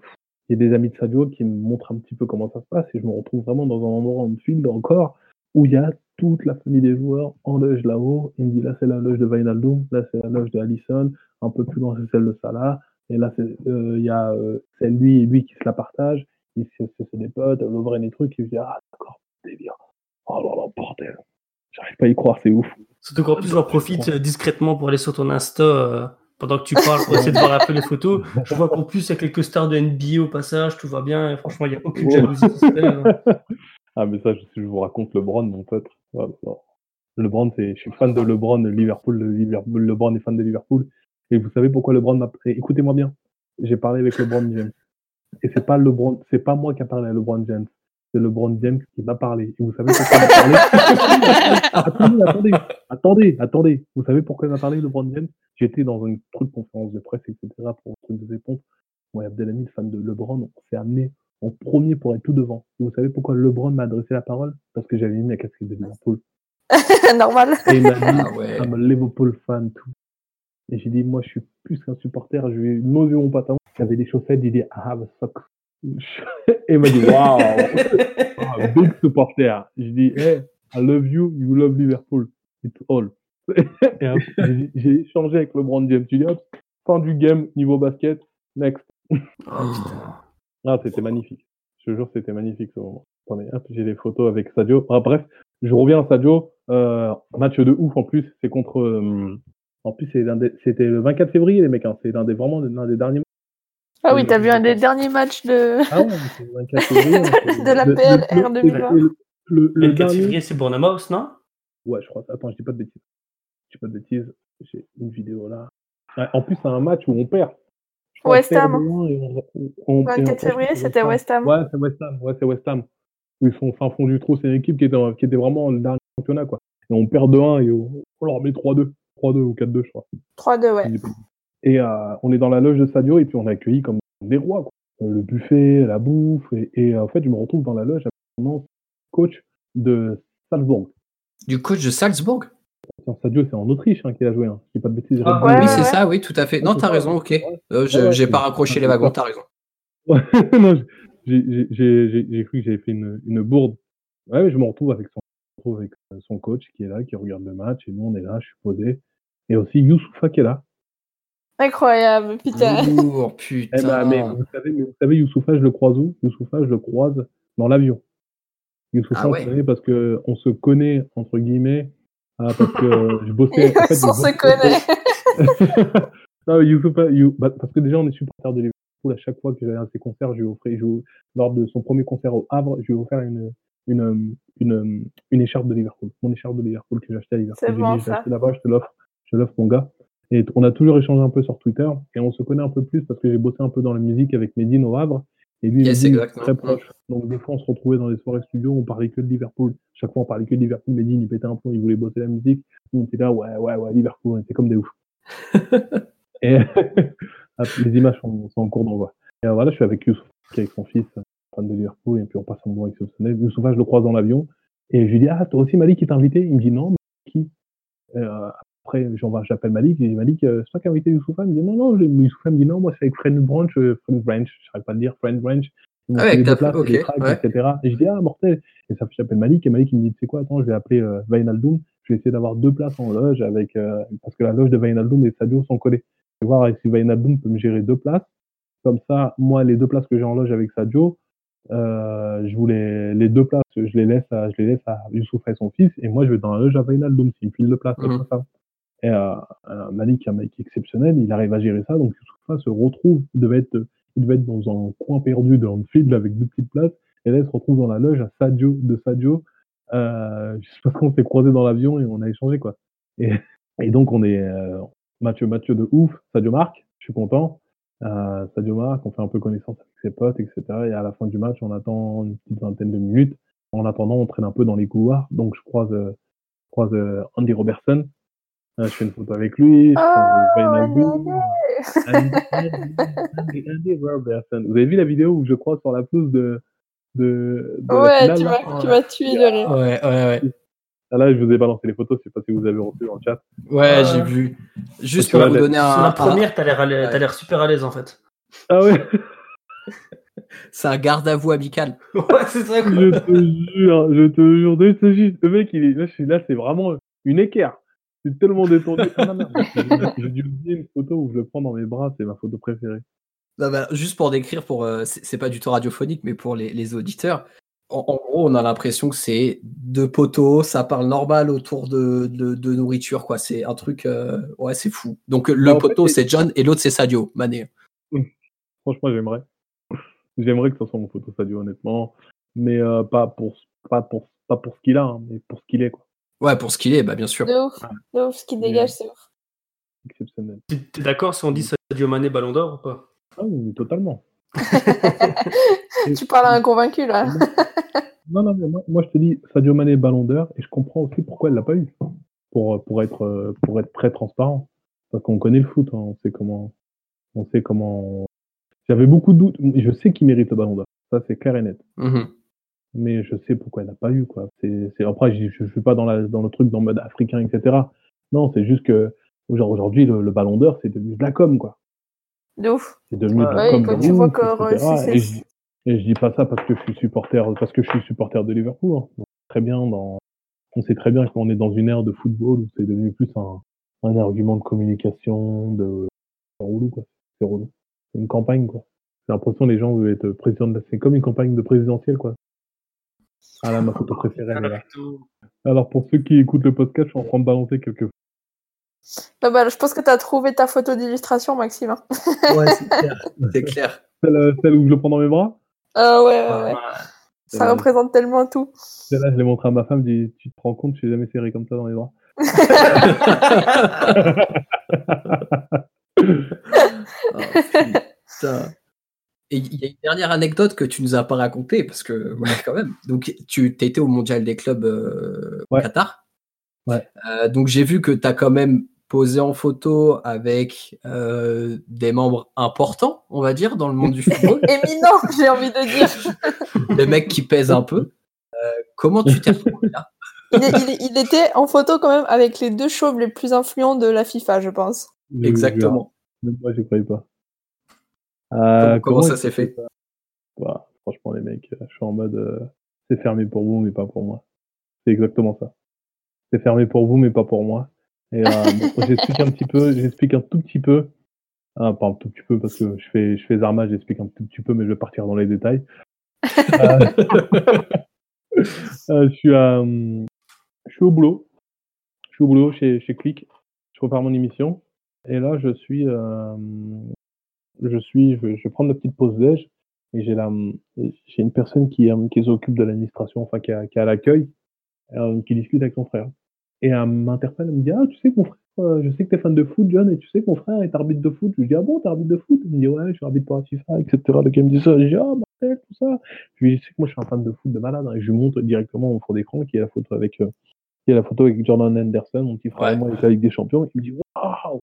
Il y a des amis de Sadio qui me montrent un petit peu comment ça se passe et je me retrouve vraiment dans un endroit en field encore où il y a toute la famille des joueurs en loge là-haut. Il me dit là c'est la loge de Vainaldum, là c'est la loge de Allison, un peu plus loin c'est celle de Salah, et là c'est euh, il y a euh, c'est lui et lui qui se la partagent. C'est des potes, Lovren et trucs, et je dis ah d'accord, délire. Oh là là, bordel. J'arrive pas à y croire, c'est ouf. Surtout qu'en plus, j'en profite discrètement pour aller sur ton Insta euh, pendant que tu parles pour essayer de voir un peu les photos. Je vois qu'en plus, il y a quelques stars de NBA au passage, tout va bien. Et franchement, il n'y a aucune jalousie se. Hein. Ah, mais ça, je, je vous raconte LeBron, mon pote. LeBron, c'est, je suis fan de LeBron, Liverpool, Liverpool. LeBron est fan de Liverpool. Et vous savez pourquoi LeBron m'a. Écoutez-moi bien. J'ai parlé avec LeBron James. Et c'est pas LeBron, c'est pas moi qui a parlé à LeBron James c'est LeBron James qui m'a parlé. Et vous savez pourquoi il m'a parlé? Attendez, attendez, attendez, attendez. Vous savez pourquoi il m'a parlé, LeBron James? J'étais dans une truc conférence de presse, etc. pour un truc de réponse. Moi et Abdelhamid, fan de LeBron, on s'est amené en premier pour être tout devant. Et vous savez pourquoi LeBron m'a adressé la parole? Parce que j'avais mis la casquette de Liverpool. Normal. Et il m'a dit, ah ouais. I'm a Liverpool fan, tout. Et j'ai dit, moi, je suis plus qu'un supporter. Je vais nauser mon patron. J'avais des chaussettes, il dit, I have a socks et il m'a dit, waouh, wow, big supporter. Je dis, hey, I love you, you love Liverpool. It's all. et j'ai échangé avec LeBron James. Tu dis, hop, fin du game, niveau basket, next. Oh, ah, c'était magnifique. Je te jure, c'était magnifique ce moment. Attendez, j'ai des photos avec Sadio. Ah, bref, je reviens à Sadio. Euh, match de ouf en plus. C'est contre. Euh, en plus, c'était le 24 février, les mecs. Hein. C'est l'un des vraiment l'un des derniers ah oui, t'as vu un des derniers matchs de, ah ouais, de la PLR 2020. Le, le, le, dernier... février, c'est Bournemouth, non? Ouais, je crois. Attends, je dis pas de bêtises. Je dis pas de bêtises. J'ai une vidéo là. En plus, c'est un match où on perd. West Ham. On, 24 février, c'était West Ham. Ouais, c'est West Ham. Ouais, c'est West Ham. Ils sont fin fond du trou. C'est une équipe qui était, qui était vraiment le dernier championnat, quoi. Et on perd 2-1 et on, leur met 3-2. 3-2 ou 4-2, je crois. 3-2, ouais. Et euh, on est dans la loge de Sadio et puis on est accueilli comme des rois. Quoi. Euh, le buffet, la bouffe. Et, et, en fait, je me retrouve dans la loge avec mon coach de Salzbourg. Du coach de Salzbourg? Sadio, c'est en Autriche hein, qu'il a joué. Hein. Je pas de bêtises. Ah, oui, c'est ça, oui, tout à fait. Non, t'as raison, ok. Euh, j'ai pas raccroché les wagons, t'as raison. j'ai cru que j'avais fait une, une, bourde. Ouais, je me retrouve avec son, avec son coach qui est là, qui regarde le match, et nous on est là, je suis posé. Et aussi Youssoufa qui est là, Incroyable, putain. putain. Eh ben, mais vous savez, vous savez, Youssoufa, je le croise où? Youssoufa, je le croise dans l'avion. Youssoufa, ah ouais. parce qu'on se connaît, entre guillemets, ah, parce que je bossais. En fait, on se connaît. non, Youssoufa, you, bah, parce que déjà, on est supporter de Liverpool. À chaque fois que j'allais à ses concerts, je lui offrais, je, lors de son premier concert au Havre, je lui ai offert une, une, une, une, écharpe de Liverpool. Mon écharpe de Liverpool que j'ai acheté à Liverpool. C'est bon, dit, ça. là-bas, je te l'offre. Je l'offre, mon gars. Et on a toujours échangé un peu sur Twitter et on se connaît un peu plus parce que j'ai bossé un peu dans la musique avec Medine au Havre. Et lui, yes, il est très proche. Donc, des fois, on se retrouvait dans les soirées studio, on parlait que de Liverpool. Chaque fois, on parlait que de Liverpool. Medine, il pétait un plomb, il voulait bosser la musique. On était là, ouais, ouais, ouais, Liverpool, on était comme des oufs. et les images sont, sont en cours d'envoi. Et voilà, je suis avec Youssouf, qui est avec son fils, fan de Liverpool, et puis on passe un moment exceptionnel. Youssouf, je le croise dans l'avion, et je lui dis, ah, toi aussi, Malik, qui t'a invité? Il me dit, non, qui? Euh, après, j'appelle Malik, je dis Malik, euh, c'est toi qui as invité Youssoufa Il me dit non, non, Youssoufa me dit non, moi c'est avec Friend Branch, euh, Friend Branch, je ne pas le dire, Friend Branch. Ah, avec ta place, okay, tracks, ouais. etc. Et je dis ah, mortel. Et ça, j'appelle Malik, et Malik il me dit, tu sais quoi, attends, je vais appeler euh, Vainaldoum, je vais essayer d'avoir deux places en loge, avec, euh, parce que la loge de Vainaldoum et Sadio sont collées. Je vais voir si Vainaldoum peut me gérer deux places. Comme ça, moi, les deux places que j'ai en loge avec Sadio, euh, je voulais les deux places, je les laisse à, je les laisse à Youssouf et son fils, et moi je vais dans la loge à Vainaldoum s'il me file deux places. Mhm. comme ça. Et euh, euh, Malik, un mec exceptionnel, il arrive à gérer ça, donc Youssoufa se retrouve, il devait être, il devait être dans un coin perdu dans le field avec deux petites places, et là il se retrouve dans la loge à Sadio, de Sadio, euh, je sais pas qu'on s'est croisé dans l'avion et on a échangé quoi. Et, donc on est euh, Mathieu, Mathieu de ouf, Sadio Marc, je suis content. Euh, Sadio Marc, on fait un peu connaissance avec ses potes, etc. Et à la fin du match, on attend une petite vingtaine de minutes. En attendant, on traîne un peu dans les couloirs. Donc, je croise, euh, je croise euh, Andy Robertson. Euh, je fais une photo avec lui. Je Oh, croise Andy, Andy, Andy Robertson. Vous avez vu la vidéo où je croise sur la pelouse de, de, de la Ouais, finale, tu là m'as tu m'as tué de rire. Ouais, ouais, ouais. Ah, Là, je vous ai balancé les photos. Je sais pas si vous avez reçu dans le chat. Ouais, Euh, j'ai vu. Juste pour vous donner Sur un. la première, t'as l'air Ouais. super à l'aise en fait. Ah ouais C'est un garde à vous amical. Ouais, c'est ça quoi. Je te jure, je te jure, je te jure, le mec, il est, là, je suis là, c'est vraiment une équerre. C'est tellement détendu. Ah, j'ai- dû oublier une photo où je le prends dans mes bras, c'est ma photo préférée. Non, bah, juste pour décrire, pour euh, c'est pas du tout radiophonique, mais pour les, les auditeurs, en, en gros, on a l'impression que c'est deux poteaux, ça parle normal autour de, de, de nourriture, quoi. C'est un truc, euh, ouais, c'est fou. Donc le Bah, poteau, c'est- c'est John et l'autre c'est Sadio Mané. Franchement, j'aimerais. J'aimerais que ce soit mon photo Sadio, honnêtement. Mais euh, pas, pour, pas, pour, pas pour ce qu'il a, hein, mais pour ce qu'il est, quoi. Ouais, pour ce qu'il est, bah bien sûr. De ouf, de ouf, ce qui dégage, c'est ouf. Exceptionnel. T'es d'accord si on dit Sadio Mané Ballon d'Or ou pas? Ah oui, totalement. Tu parles à un convaincu là. Non, non, mais moi, moi, je te dis Sadio Mané Ballon d'Or et je comprends aussi pourquoi elle l'a pas eu. Pour, pour, être, euh, pour être très transparent. Parce qu'on connaît le foot, hein, on sait comment. On sait comment. J'avais beaucoup de doutes. Je sais qu'il mérite le Ballon d'Or. Ça, c'est clair et net. Mhm. Mais je sais pourquoi elle l'a pas eu, quoi. C'est, c'est... Après, je, je suis pas dans, la, dans le truc dans le mode africain, etc. Non, c'est juste que genre, aujourd'hui, le, le Ballon d'Or, c'est devenu de la com, quoi. De ouf. C'est devenu de la com. quand de tu vois ouf, que, Et je, et je dis pas ça parce que je suis supporter, parce que je suis supporter de Liverpool. hein. Donc, très bien dans, on sait très bien qu'on est dans une ère de football où c'est devenu plus un, un argument de communication, de, c'est relou, quoi. C'est relou. C'est une campagne, quoi. J'ai l'impression que les gens veulent être président de la, c'est comme une campagne de présidentielle, quoi. Ah là, ma photo préférée, elle est là. Alors, pour ceux qui écoutent le podcast, je suis en train de balancer quelques Bah, bah, je pense que tu as trouvé ta photo d'illustration, Maxime. hein. Ouais, c'est clair. C'est clair. celle, euh, celle où je le prends dans mes bras? Ah ouais, ouais, ouais. Ça représente tellement tout. Celle-là, je l'ai montré à ma femme, je dis, tu te rends compte, je suis jamais serré comme ça dans les bras. Oh, putain. Et il y a une dernière anecdote que tu nous as pas racontée, parce que, ouais, quand même. Donc, tu étais au mondial des clubs euh, au. Qatar. Ouais. Euh, donc, j'ai vu que tu as quand même posé en photo avec euh, des membres importants, on va dire, dans le monde du football. Éminent, j'ai envie de dire. des mecs qui pèsent un peu. Euh, comment tu t'es retrouvé là? Il, est- il est- il était en photo quand même avec les deux chauves les plus influents de la FIFA, je pense. Exactement. Même moi, je croyais pas. Euh, Comment ça s'est fait Bah, Franchement, les mecs, je suis en mode, euh, c'est fermé pour vous, mais pas pour moi. C'est exactement ça. C'est fermé pour vous, mais pas pour moi. Et euh, bon, j'explique un petit peu, j'explique un tout petit peu. Ah, pas un tout petit peu parce que je fais, je fais Zarma, j'explique un tout petit peu, mais je vais partir dans les détails. Euh, euh, je suis à, je suis au boulot. Je suis au boulot chez, chez Click. Je prépare mon émission. Et là, je suis, je suis, je, vais prendre une petite pause déj et j'ai j'ai une personne qui, qui s'occupe de l'administration, enfin qui a, qui a l'accueil, qui discute avec son frère. Et elle m'interpelle, elle me dit ah tu sais mon frère je sais que tu es fan de foot, John, et tu sais que mon frère est arbitre de foot. Je lui dis, ah bon, t'es arbitre de foot? Il me dit, ouais, je suis arbitre pour la FIFA, etc. Le gars me dit ça. Je dis, ah, Marcel, tout ça. Je lui dis, tu sais que moi, je suis un fan de foot de malade. Hein. Et je lui montre directement mon fond d'écran qui est la photo avec, euh, qui est la photo avec Jordan Anderson, mon petit frère et moi, avec des champions. Il me dit, waouh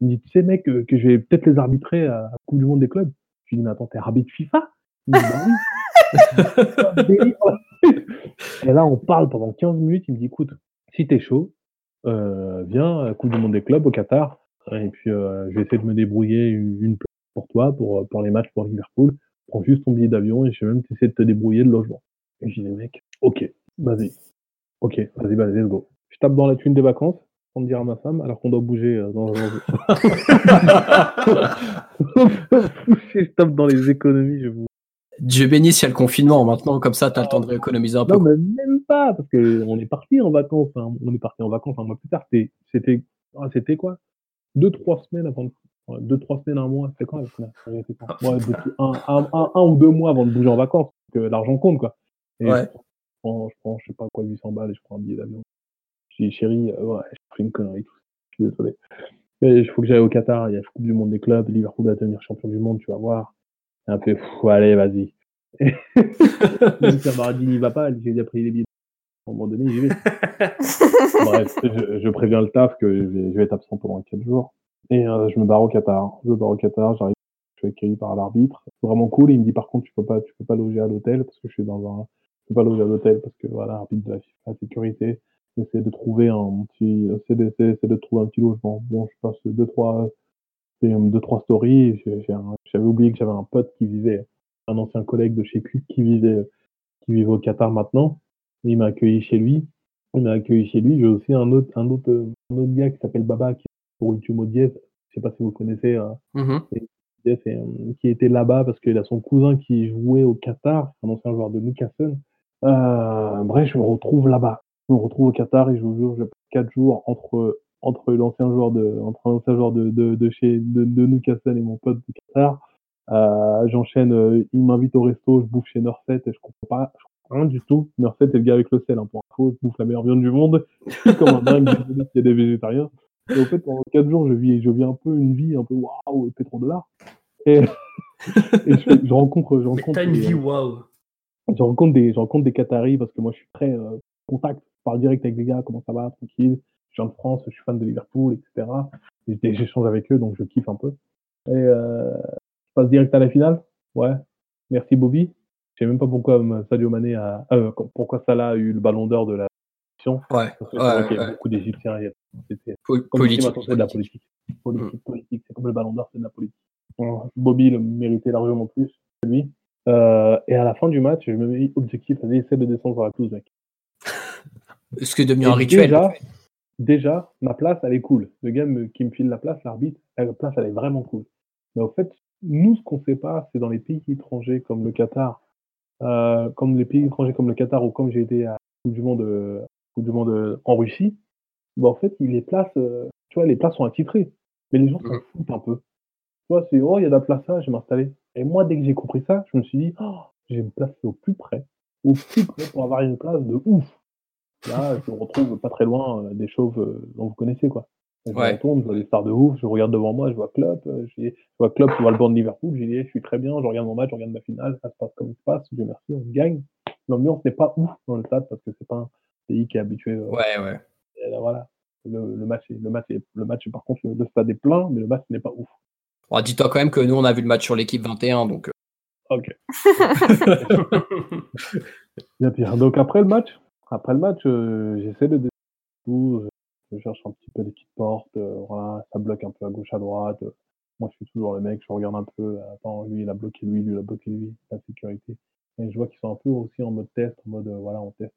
Il me dit, tu sais, mec, que, je vais peut-être les arbitrer à la Coupe du Monde des clubs. Je lui dis, mais attends, t'es arbitre FIFA? Il me dit, bah oui. et là, on parle pendant 15 minutes. Il me dit, écoute, si t'es chaud, euh, viens, Coupe du Monde des clubs au Qatar. Et puis, euh, je vais essayer de me débrouiller une, place pour toi, pour, pour les matchs pour Liverpool. Prends juste ton billet d'avion et je vais même essayer de te débrouiller de logement. Et je dis, mec, ok, vas-y. Ok, vas-y, vas-y, let's go. Je tape dans la thune des vacances, sans dire à ma femme, alors qu'on doit bouger euh, dans je tape dans les économies, je vous Dieu bénisse, il y a le confinement maintenant, comme ça, tu as le temps de rééconomiser un peu. Non, mais même pas, parce qu'on est parti en vacances. Hein. On est parti en vacances un mois plus tard. C'était ah, c'était quoi? Deux, trois semaines avant. Deux, trois semaines, un mois. C'était quoi ouais, un, un, un, un, ou deux mois avant de bouger en vacances. Que l'argent compte, quoi. Et ouais. Je prends, je prends, je sais pas quoi, 800 balles et je prends un billet d'avion. Je dis, chérie, euh, ouais, j'ai pris une connerie. Je suis désolé. Mais il faut que j'aille au Qatar. Il y a la Coupe du Monde des clubs. Liverpool va devenir champion du monde, tu vas voir un peu, allez, vas-y. Même si dit n'y va pas, j'ai déjà pris les billets. À un moment donné, j'y vais. Bref, je, préviens le taf que je vais, être absent pendant 4 jours. Et euh, je me barre au Qatar. Je me barre au Qatar, j'arrive, je suis accueilli par l'arbitre. Vraiment cool. Il me dit par contre, tu peux pas, tu peux pas loger à l'hôtel parce que je suis dans un, tu peux pas loger à l'hôtel parce que voilà, arbitre de la FIFA, sécurité. Essayer de trouver un petit, c'est de trouver un petit logement. Bon, je passe deux, trois, deux, trois stories. J'avais oublié que j'avais un pote qui vivait, un ancien collègue de chez Q qui vivait, qui vivait au Qatar maintenant. il m'a accueilli chez lui. Il m'a accueilli chez lui. J'ai aussi un autre, un autre, un autre gars qui s'appelle Baba, qui est pour Ultimo Diez. Je sais pas si vous connaissez. Euh, mm-hmm. euh, qui était là-bas parce qu'il a son cousin qui jouait au Qatar, un ancien joueur de Newcastle. Euh, bref, je me retrouve là-bas. Je me retrouve au Qatar et je vous jure, je passe quatre jours entre entre l'ancien joueur de entre l'ancien joueur de, de, de chez de, de, Newcastle et mon pote du Qatar. Euh, J'enchaîne, euh, il m'invite au resto, je bouffe chez Norset et je comprends pas, je comprends rien du tout. Norset est le gars avec le sel, hein, pour info, je bouffe la meilleure viande du monde. comme un dingue, il y a des végétariens. Et au fait, pendant quatre jours, je vis, je vis un peu une vie un peu waouh, pétrodollars. Et, et je, je, rencontre, je rencontre. une vie waouh. Je rencontre des, je rencontre des Qataris parce que moi, je suis très euh, contact, je parle direct avec des gars, comment ça va, tranquille je viens de France, je suis fan de Liverpool, etc. J'échange avec eux, donc je kiffe un peu. Et euh, je passe direct à la finale. Ouais. Merci Bobby. Je sais même pas pourquoi euh, Sadio Mané a, euh, pourquoi Salah a eu le ballon d'or de la Ouais. Parce que y a beaucoup d'Égyptiens. C'était politique. C'est de la politique. Politique, mm. politique. C'est comme le ballon d'or, c'est de la politique. Bobby le méritait largement plus que lui. Euh, et à la fin du match, je me mets objectif, vas-y, essaie de descendre sur la mec. Ce qui est devenu un rituel. Déjà, déjà, ma place, elle est cool. Le gars qui me file la place, l'arbitre, la place, elle est vraiment cool. Mais au fait, nous, ce qu'on sait pas, c'est dans les pays étrangers comme le Qatar, euh, comme les pays étrangers comme le Qatar ou comme j'ai été à Coupe du Monde, euh, Coupe du Monde euh, en Russie, bah, en fait, les places, tu vois, les places sont attitrées. Mais les gens s'en foutent un peu. Tu vois, c'est, oh, il y a de la place là, je vais m'installer. Et moi, dès que j'ai compris ça, je me suis dit, oh, je vais me placer au plus près, au plus près pour avoir une place de ouf. Là, je me retrouve pas très loin euh, des chauves euh, dont vous connaissez, quoi. je retourne, je vois des stars de ouf, je regarde devant moi, je vois Klopp, euh, je vois Klopp, je vois le banc de Liverpool, j'ai dit, je suis très bien, je regarde mon match, je regarde ma finale, ça se passe comme ça se passe, Dieu merci, on gagne. L'ambiance n'est pas ouf dans le stade parce que c'est pas un pays qui est habitué. ouais, ouais. voilà. Le, le, match, le, match le match, par contre, le, stade est plein, mais le match n'est pas ouf. Bon, Dis-toi quand même que nous, on a vu le match sur l'équipe 21, donc. Ok. bien pire. Donc après le match, après le match, euh, j'essaie de tout, je cherche un petit peu des petites portes, euh, voilà, ça bloque un peu à gauche, à droite. Moi, je suis toujours le mec, je regarde un peu, attends, lui, il a bloqué lui, lui, il a bloqué lui, la sécurité. Et je vois qu'ils sont un peu aussi en mode test, en mode, euh, voilà, on teste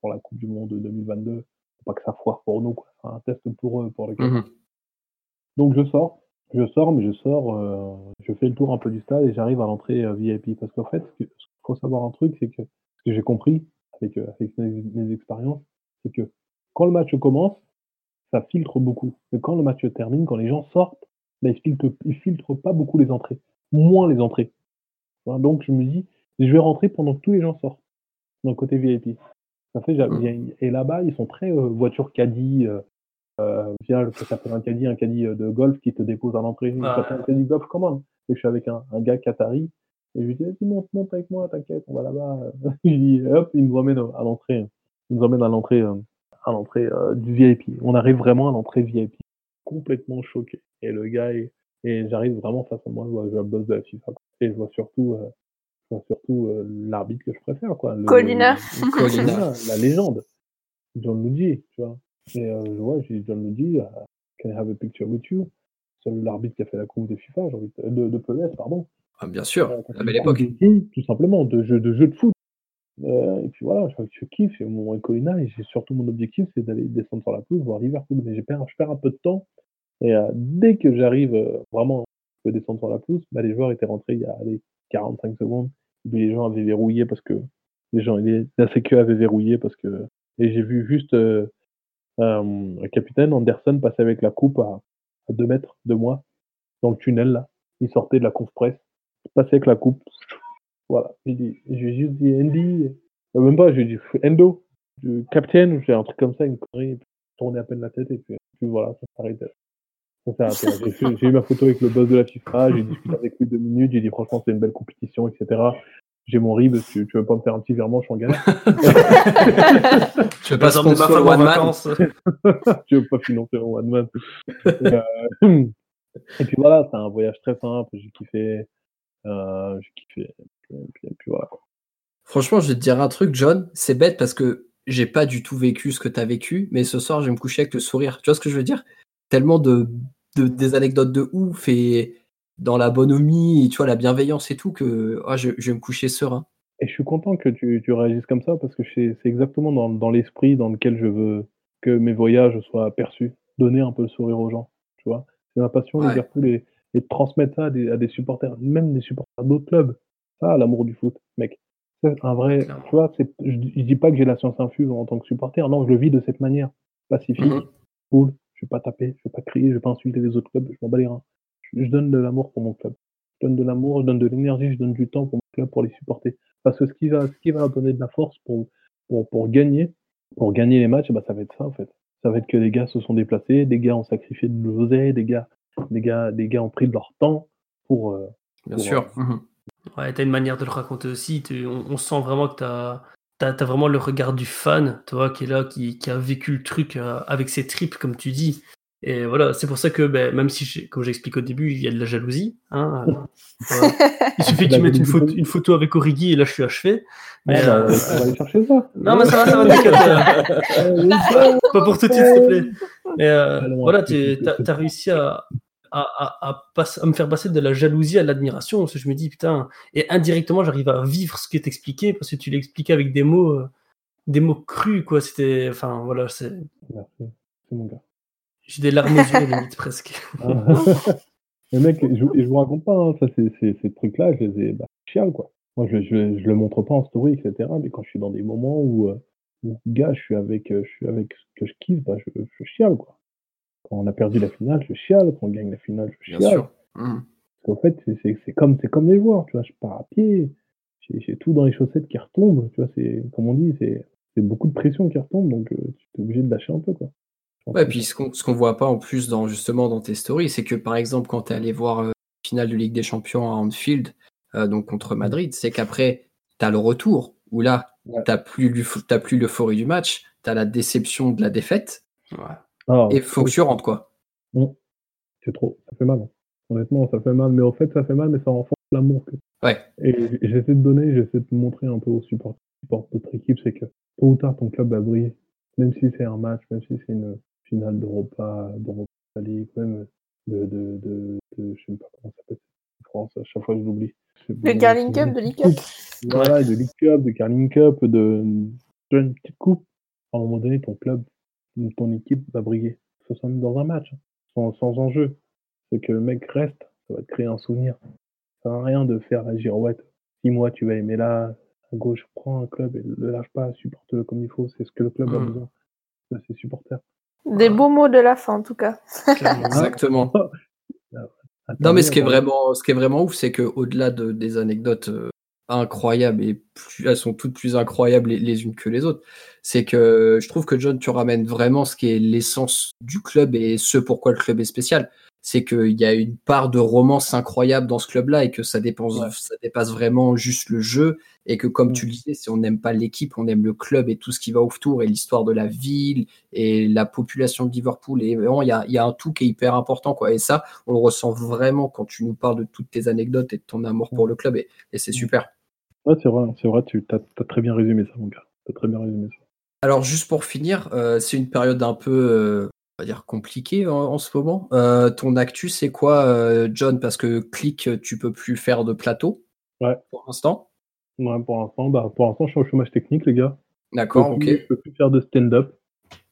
pour la Coupe du Monde 2022. Faut pas que ça foire pour nous, quoi. C'est un test pour eux, pour le mmh Donc, je sors, je sors, mais je sors, je fais le tour un peu du stade et j'arrive à l'entrée VIP. Parce qu'en fait, ce qu'il faut savoir un truc, c'est que ce que j'ai compris, avec, avec mes, expériences, c'est que quand le match commence, ça filtre beaucoup. Et quand le match termine, quand les gens sortent, ben, ils, filtrent, ils filtrent pas beaucoup les entrées, moins les entrées. Donc je me dis, je vais rentrer pendant que tous les gens sortent, dans le côté VIP. Ça fait, mmh. et là-bas, ils sont très euh, voiture caddie, euh, euh, via ça s'appelle un caddie, un caddie euh, de golf qui te dépose à l'entrée. Ça s'appelle un caddie golf commande. Et je suis avec un, un gars qatari, et je lui dis, vas-y, monte, monte avec moi, t'inquiète, on va là-bas. je dis, hop, il nous emmène à l'entrée, il nous emmène à l'entrée, à l'entrée du VIP. On arrive vraiment à l'entrée VIP, complètement choqué. Et le gars, est, et j'arrive vraiment face à moi, je vois, le boss de la FIFA. Et je vois surtout, euh, je vois surtout euh, l'arbitre que je préfère, quoi. Le, Colina. Colina, la légende. John Luigi, tu vois. Et euh, je vois, j'ai John Luigi, uh, can I have a picture with you? C'est l'arbitre qui a fait la coupe de FIFA, j'ai envie de, de, de PES, pardon. Ah, bien sûr, euh, la belle époque. Tout simplement, de jeux de, jeu de foot. Euh, et puis voilà, je, je kiffe, et mon Colina, et surtout mon objectif, c'est d'aller descendre sur la pelouse, voir Liverpool. Mais je perds, je perds un peu de temps et euh, dès que j'arrive euh, vraiment, je peux descendre sur la pelouse, bah, les joueurs étaient rentrés il y a allez, 45 secondes. Et puis les gens avaient verrouillé parce que les gens, les, la sécu avait verrouillé parce que. Et j'ai vu juste euh, le capitaine Anderson passer avec la coupe à, à 2 mètres de moi, dans le tunnel là. Il sortait de la conf presse, passait avec la coupe. Voilà. J'ai dit, j'ai juste dit Andy, même pas, j'ai dit Endo, capitaine, j'ai un truc comme ça, une connerie, tourner à peine la tête et puis, puis voilà, ça s'arrêtait. J'ai eu ma photo avec le boss de la FIFA, j'ai discuté avec lui deux minutes, j'ai dit franchement c'est une belle compétition, etc. J'ai mon RIB, tu, tu veux pas me faire un petit virement, je suis en galère. tu veux pas sponsor One Man? Tu veux pas financer un One Man? Et, euh, et, puis voilà, c'est un voyage très simple, j'ai kiffé. Euh, j'ai kiffé. Et puis, et puis voilà. Franchement, je vais te dire un truc, John, c'est bête parce que j'ai pas du tout vécu ce que tu as vécu, mais ce soir, je vais me coucher avec le sourire. Tu vois ce que je veux dire? Tellement de des anecdotes de ouf et dans la bonhomie et tu vois la bienveillance et tout que oh, je, je, vais me coucher serein. Et je suis content que tu, tu réagisses comme ça parce que c'est exactement dans, dans l'esprit dans lequel je veux que mes voyages soient perçus, donner un peu le sourire aux gens, tu vois. C'est ma passion ouais. Liverpool et, et transmettre ça à des, à des supporters, même des supporters d'autres clubs. Ça, l'amour du foot, mec. C'est un vrai, tu vois, je, je dis pas que j'ai la science infuse en tant que supporter, non, je le vis de cette manière, pacifique, -hmm. cool, je vais pas taper, je vais pas crier, je vais pas insulter les autres clubs, je m'en bats les reins. Je, je donne de l'amour pour mon club. Je donne de l'amour, je donne de l'énergie, je donne du temps pour mon club pour les supporter. Parce que ce qui va, ce qui va donner de la force pour, pour, pour gagner, pour gagner les matchs, bah, ça va être ça, en fait. Ça va être que les gars se sont déplacés, des gars ont sacrifié de l'oseille, des gars, des gars, des gars ont pris de leur temps pour, euh, Bien pour, sûr. Euh, mmh. Ouais, t'as une manière de le raconter aussi. On, on, sent vraiment que t'as as, as, vraiment le regard du fan, toi, qui est là, qui, qui a vécu le truc euh, avec ses tripes, comme tu dis. Et voilà, c'est pour ça que ben, même si, comme j'explique au début, il y a de la jalousie. Hein, voilà. Il suffit que tu mettes une photo, une photo avec Origi et là je suis achevé. Mais, ah, euh... on va aller chercher ça. Non, mais ça va, ça va, t'inquiète. pas pour tout de suite, s'il te plaît. Mais euh, voilà, tu as, réussi à, à, à, à, passe, à, me faire passer de la jalousie à l'admiration. Parce que je me dis, putain, et indirectement, j'arrive à vivre ce qui est expliqué parce que tu l'expliquais avec des mots, euh, des mots crus, quoi. C'était, enfin, voilà, c'est. J'ai des larmes aux yeux, limite, presque. Mais mec, je, je vous raconte pas, hein, ça, c'est, ces trucs-là, je les ai, bah, chial, quoi. Moi, je, je, je, le montre pas en story, etc. Mais quand je suis dans des moments où, euh, où gars, je suis avec, euh, je suis avec ce que je kiffe, bah, je, je chiale, quoi. Quand on a perdu la finale, je chiale. Quand on gagne la finale, je chiale. Bien sûr. Mmh. Parce qu'en fait, c'est, comme, c'est comme les joueurs, tu vois. Je pars à pied, j'ai, tout dans les chaussettes qui retombent, tu vois. C'est, comme on dit, c'est, c'est beaucoup de pression qui retombe, donc euh, tu es obligé de lâcher un peu, quoi. Ouais, puis ce qu'on qu'on voit pas en plus dans justement dans tes stories, c'est que par exemple quand tu es allé voir euh, finale de Ligue des Champions à Anfield, euh, donc contre Madrid, c'est qu'après tu as le retour où là ouais. t'as plus t'as plus l'euphorie du match, tu as la déception de la défaite. Ouais. Alors, et faut que tu rentres quoi. Bon. C'est trop, ça fait mal. Hein. Honnêtement, ça fait mal, mais en fait ça fait mal, mais ça renforce l'amour. Que... Ouais. Et j'essaie de donner, j'essaie de montrer un peu aux supporters support de notre équipe, c'est que tôt ou tard ton club va briller. Même si c'est un match, même si c'est une finale d'Europa, d'Europa League, même de, de, de, de, je sais pas comment ça s'appelle France, à chaque fois je l'oublie. Le Carling Cup, de League Cup. Voilà, de League Cup, de Carling Cup, de, de une petite coupe. À un moment donné, ton club, ton équipe va briller. Ce même dans un match, sans, sans enjeu. C'est que le mec reste, ça va te créer un souvenir. Ça sert à rien de faire la girouette. Six mois, tu vas aimer là, à gauche, prends un club et le lâche pas, supporte-le comme il faut. C'est ce que le club mmh. a besoin. C'est ses supporters. Des beaux mots de la fin, en tout cas. Exactement. non, mais ce qui est vraiment, ce qui est vraiment ouf, c'est que au-delà de, des anecdotes euh, incroyables et plus, elles sont toutes plus incroyables les, unes que les autres, c'est que je trouve que John, tu ramènes vraiment ce qui est l'essence du club et ce pourquoi le club est spécial c'est qu'il y a une part de romance incroyable dans ce club-là et que ça, dépense, ça dépasse vraiment juste le jeu et que comme tu mm. le disais, si on n'aime pas l'équipe, on aime le club et tout ce qui va autour et l'histoire de la ville et la population de Liverpool et vraiment il y a, y a, un tout qui est hyper important quoi et ça on le ressent vraiment quand tu nous parles de toutes tes anecdotes et de ton amour pour le club et, c'est mm. super. Ouais c'est vrai, c'est vrai, tu as, très bien résumé ça mon gars, as très bien résumé ça. Alors juste pour finir, euh, c'est une période un peu euh, va dire compliqué en, ce moment. Euh, ton actu, c'est quoi, John? Parce que clic, tu peux plus faire de plateau. Ouais. Pour l'instant. Ouais, pour l'instant, bah, pour l'instant, je suis au chômage technique, les gars. D'accord, ok. Je peux plus faire de stand-up.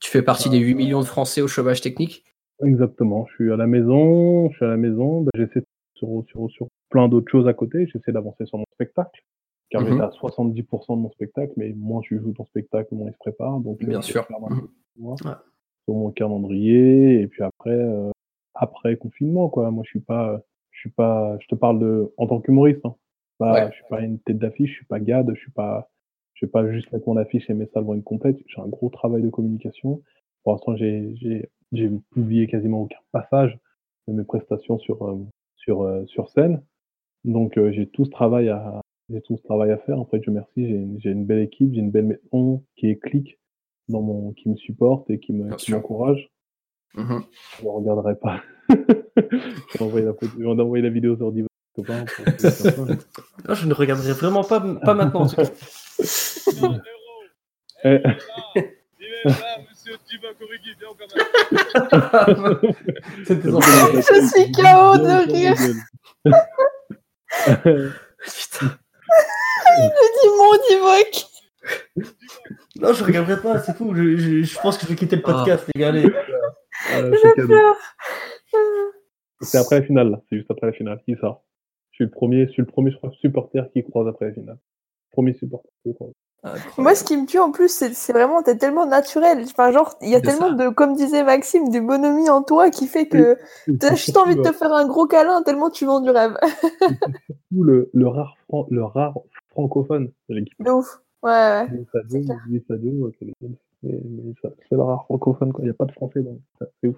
Tu fais partie des 8 millions de Français au chômage technique? Exactement. Je suis à la maison. Je suis à la maison. Bah, j'essaie sur, sur, sur plein d'autres choses à côté. J'essaie d'avancer sur mon spectacle. Car j'étais mhm. à 70% de mon spectacle, mais moins je joue ton spectacle, moins il se prépare. Donc, Bien sûr mon calendrier et puis après euh, après confinement quoi. Moi je suis pas je suis pas je te parle de en tant qu'humoriste. Hein. Je suis pas une tête d'affiche, je suis pas gade, je suis pas je vais pas juste mettre mon affiche et mettre ça devant une complète. J'ai un gros travail de communication. Pour l'instant j'ai j'ai j'ai publié quasiment aucun passage de mes prestations sur euh, sur euh, sur scène. Donc j'ai tout ce travail à j'ai tout ce travail à faire. En fait, je remercie. J'ai une belle équipe, j'ai une belle maison qui est clique dans mon, qui me supporte et qui m'encourage. Mmh je ne regarderai pas. je vais envoyer la, on envoyer la vidéo sur Divo. non, je ne regarderai vraiment pas, pas maintenant. En tout cas. Eh. Je suis KO de rire. Putain. Il me dit mon Divock. Non, je regarderai pas, c'est fou. Je, je, pense que je vais quitter le ah. podcast, les gars. c'est après la finale, c'est juste après la finale. Qui ça Je suis le premier, je suis le premier supporter qui croise après la finale. Premier supporter qui croise. Moi, ce qui me tue en plus, c'est vraiment, t'es tellement naturel. Enfin, genre, il y a tellement de, comme disait Maxime, de bonhomie en toi qui fait que t'as juste envie de te faire un gros câlin tellement tu vends du rêve. surtout le, le, rare, le rare francophone de l'équipe. De ouf. Ouais, c'est le rare francophone, quoi. Il n'y a pas de français, donc c'est ouf.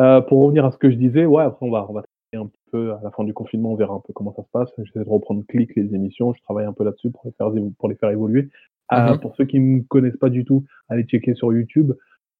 Euh, pour revenir à ce que je disais, ouais, après, on va, on va un petit peu à la fin du confinement, on verra un peu comment ça se passe. J'essaie de reprendre clic les émissions, je travaille un peu là-dessus pour les faire, pour les faire évoluer. Euh, mhm. Pour ceux qui ne me connaissent pas du tout, allez checker sur YouTube.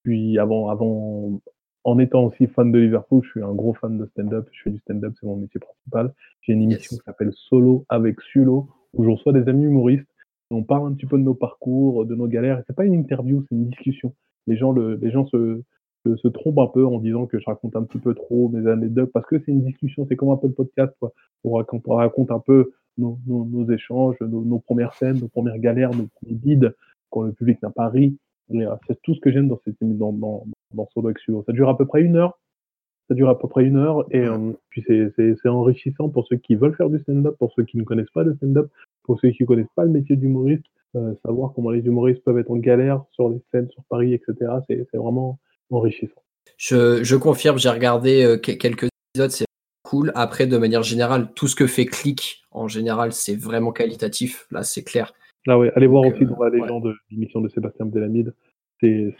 Puis avant, avant, en étant aussi fan de Liverpool, je suis un gros fan de stand-up. Je fais du stand-up, c'est mon métier principal. J'ai une émission qui s'appelle Solo avec Sulo, où je reçois des amis humoristes on parle un petit peu de nos parcours, de nos galères. C'est pas une interview, c'est une discussion. Les gens, le, les gens se, se, trompent un peu en disant que je raconte un petit peu trop mes anecdotes parce que c'est une discussion, c'est comme un peu le podcast, quoi. On raconte, on raconte un peu nos, nos, échanges, nos, premières scènes, nos premières galères, nos premiers bides quand le public n'a pas ri. Euh, c'est tout ce que j'aime dans cette dans, dans, dans Solo. Ça dure à peu près une heure. Ça dure à peu près une heure et euh, puis c'est enrichissant pour ceux qui veulent faire du stand-up, pour ceux qui ne connaissent pas le stand-up, pour ceux qui ne connaissent pas le métier d'humoriste, euh, savoir comment les humoristes peuvent être en galère sur les scènes sur Paris, etc. C'est vraiment enrichissant. Je, je confirme, j'ai regardé euh, quelques épisodes, c'est cool. Après, de manière générale, tout ce que fait Click, en général, c'est vraiment qualitatif. Là, c'est clair. Là, ouais. Allez voir aussi dans la légende de l'émission de Sébastien Delamide. C'est,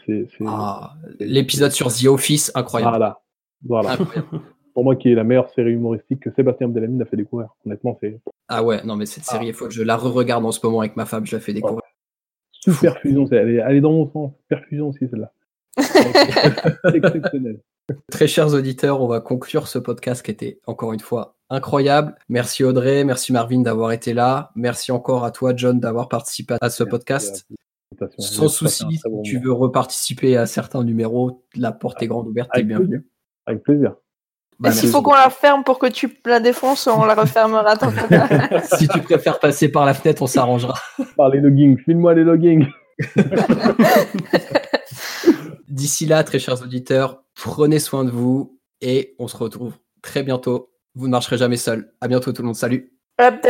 ah, l'épisode sur The Office, incroyable. Voilà. Voilà. pour moi, qui est la meilleure série humoristique que Sébastien Delamine a fait découvrir. Honnêtement, c'est. Ah ouais, non, mais cette série, il ah. faut que je la re-regarde en ce moment avec ma femme, je la fais découvrir. Super fusion, elle est, elle est dans mon sens. Perfusion aussi, celle-là. exceptionnel. Très chers auditeurs, on va conclure ce podcast qui était encore une fois incroyable. Merci Audrey, merci Marvin d'avoir été là. Merci encore à toi John d'avoir participé à ce podcast. Sans souci, si tu veux reparticiper à certains numéros, la porte est grande ouverte, t'es bienvenue. Avec plaisir. Bah, s'il faut qu'on la ferme pour que tu la défonces, on la refermera. si tu préfères passer par la fenêtre, on s'arrangera. Par les loggings, file-moi les loggings. D'ici là, très chers auditeurs, prenez soin de vous et on se retrouve très bientôt. Vous ne marcherez jamais seul. À bientôt tout le monde. Salut. Up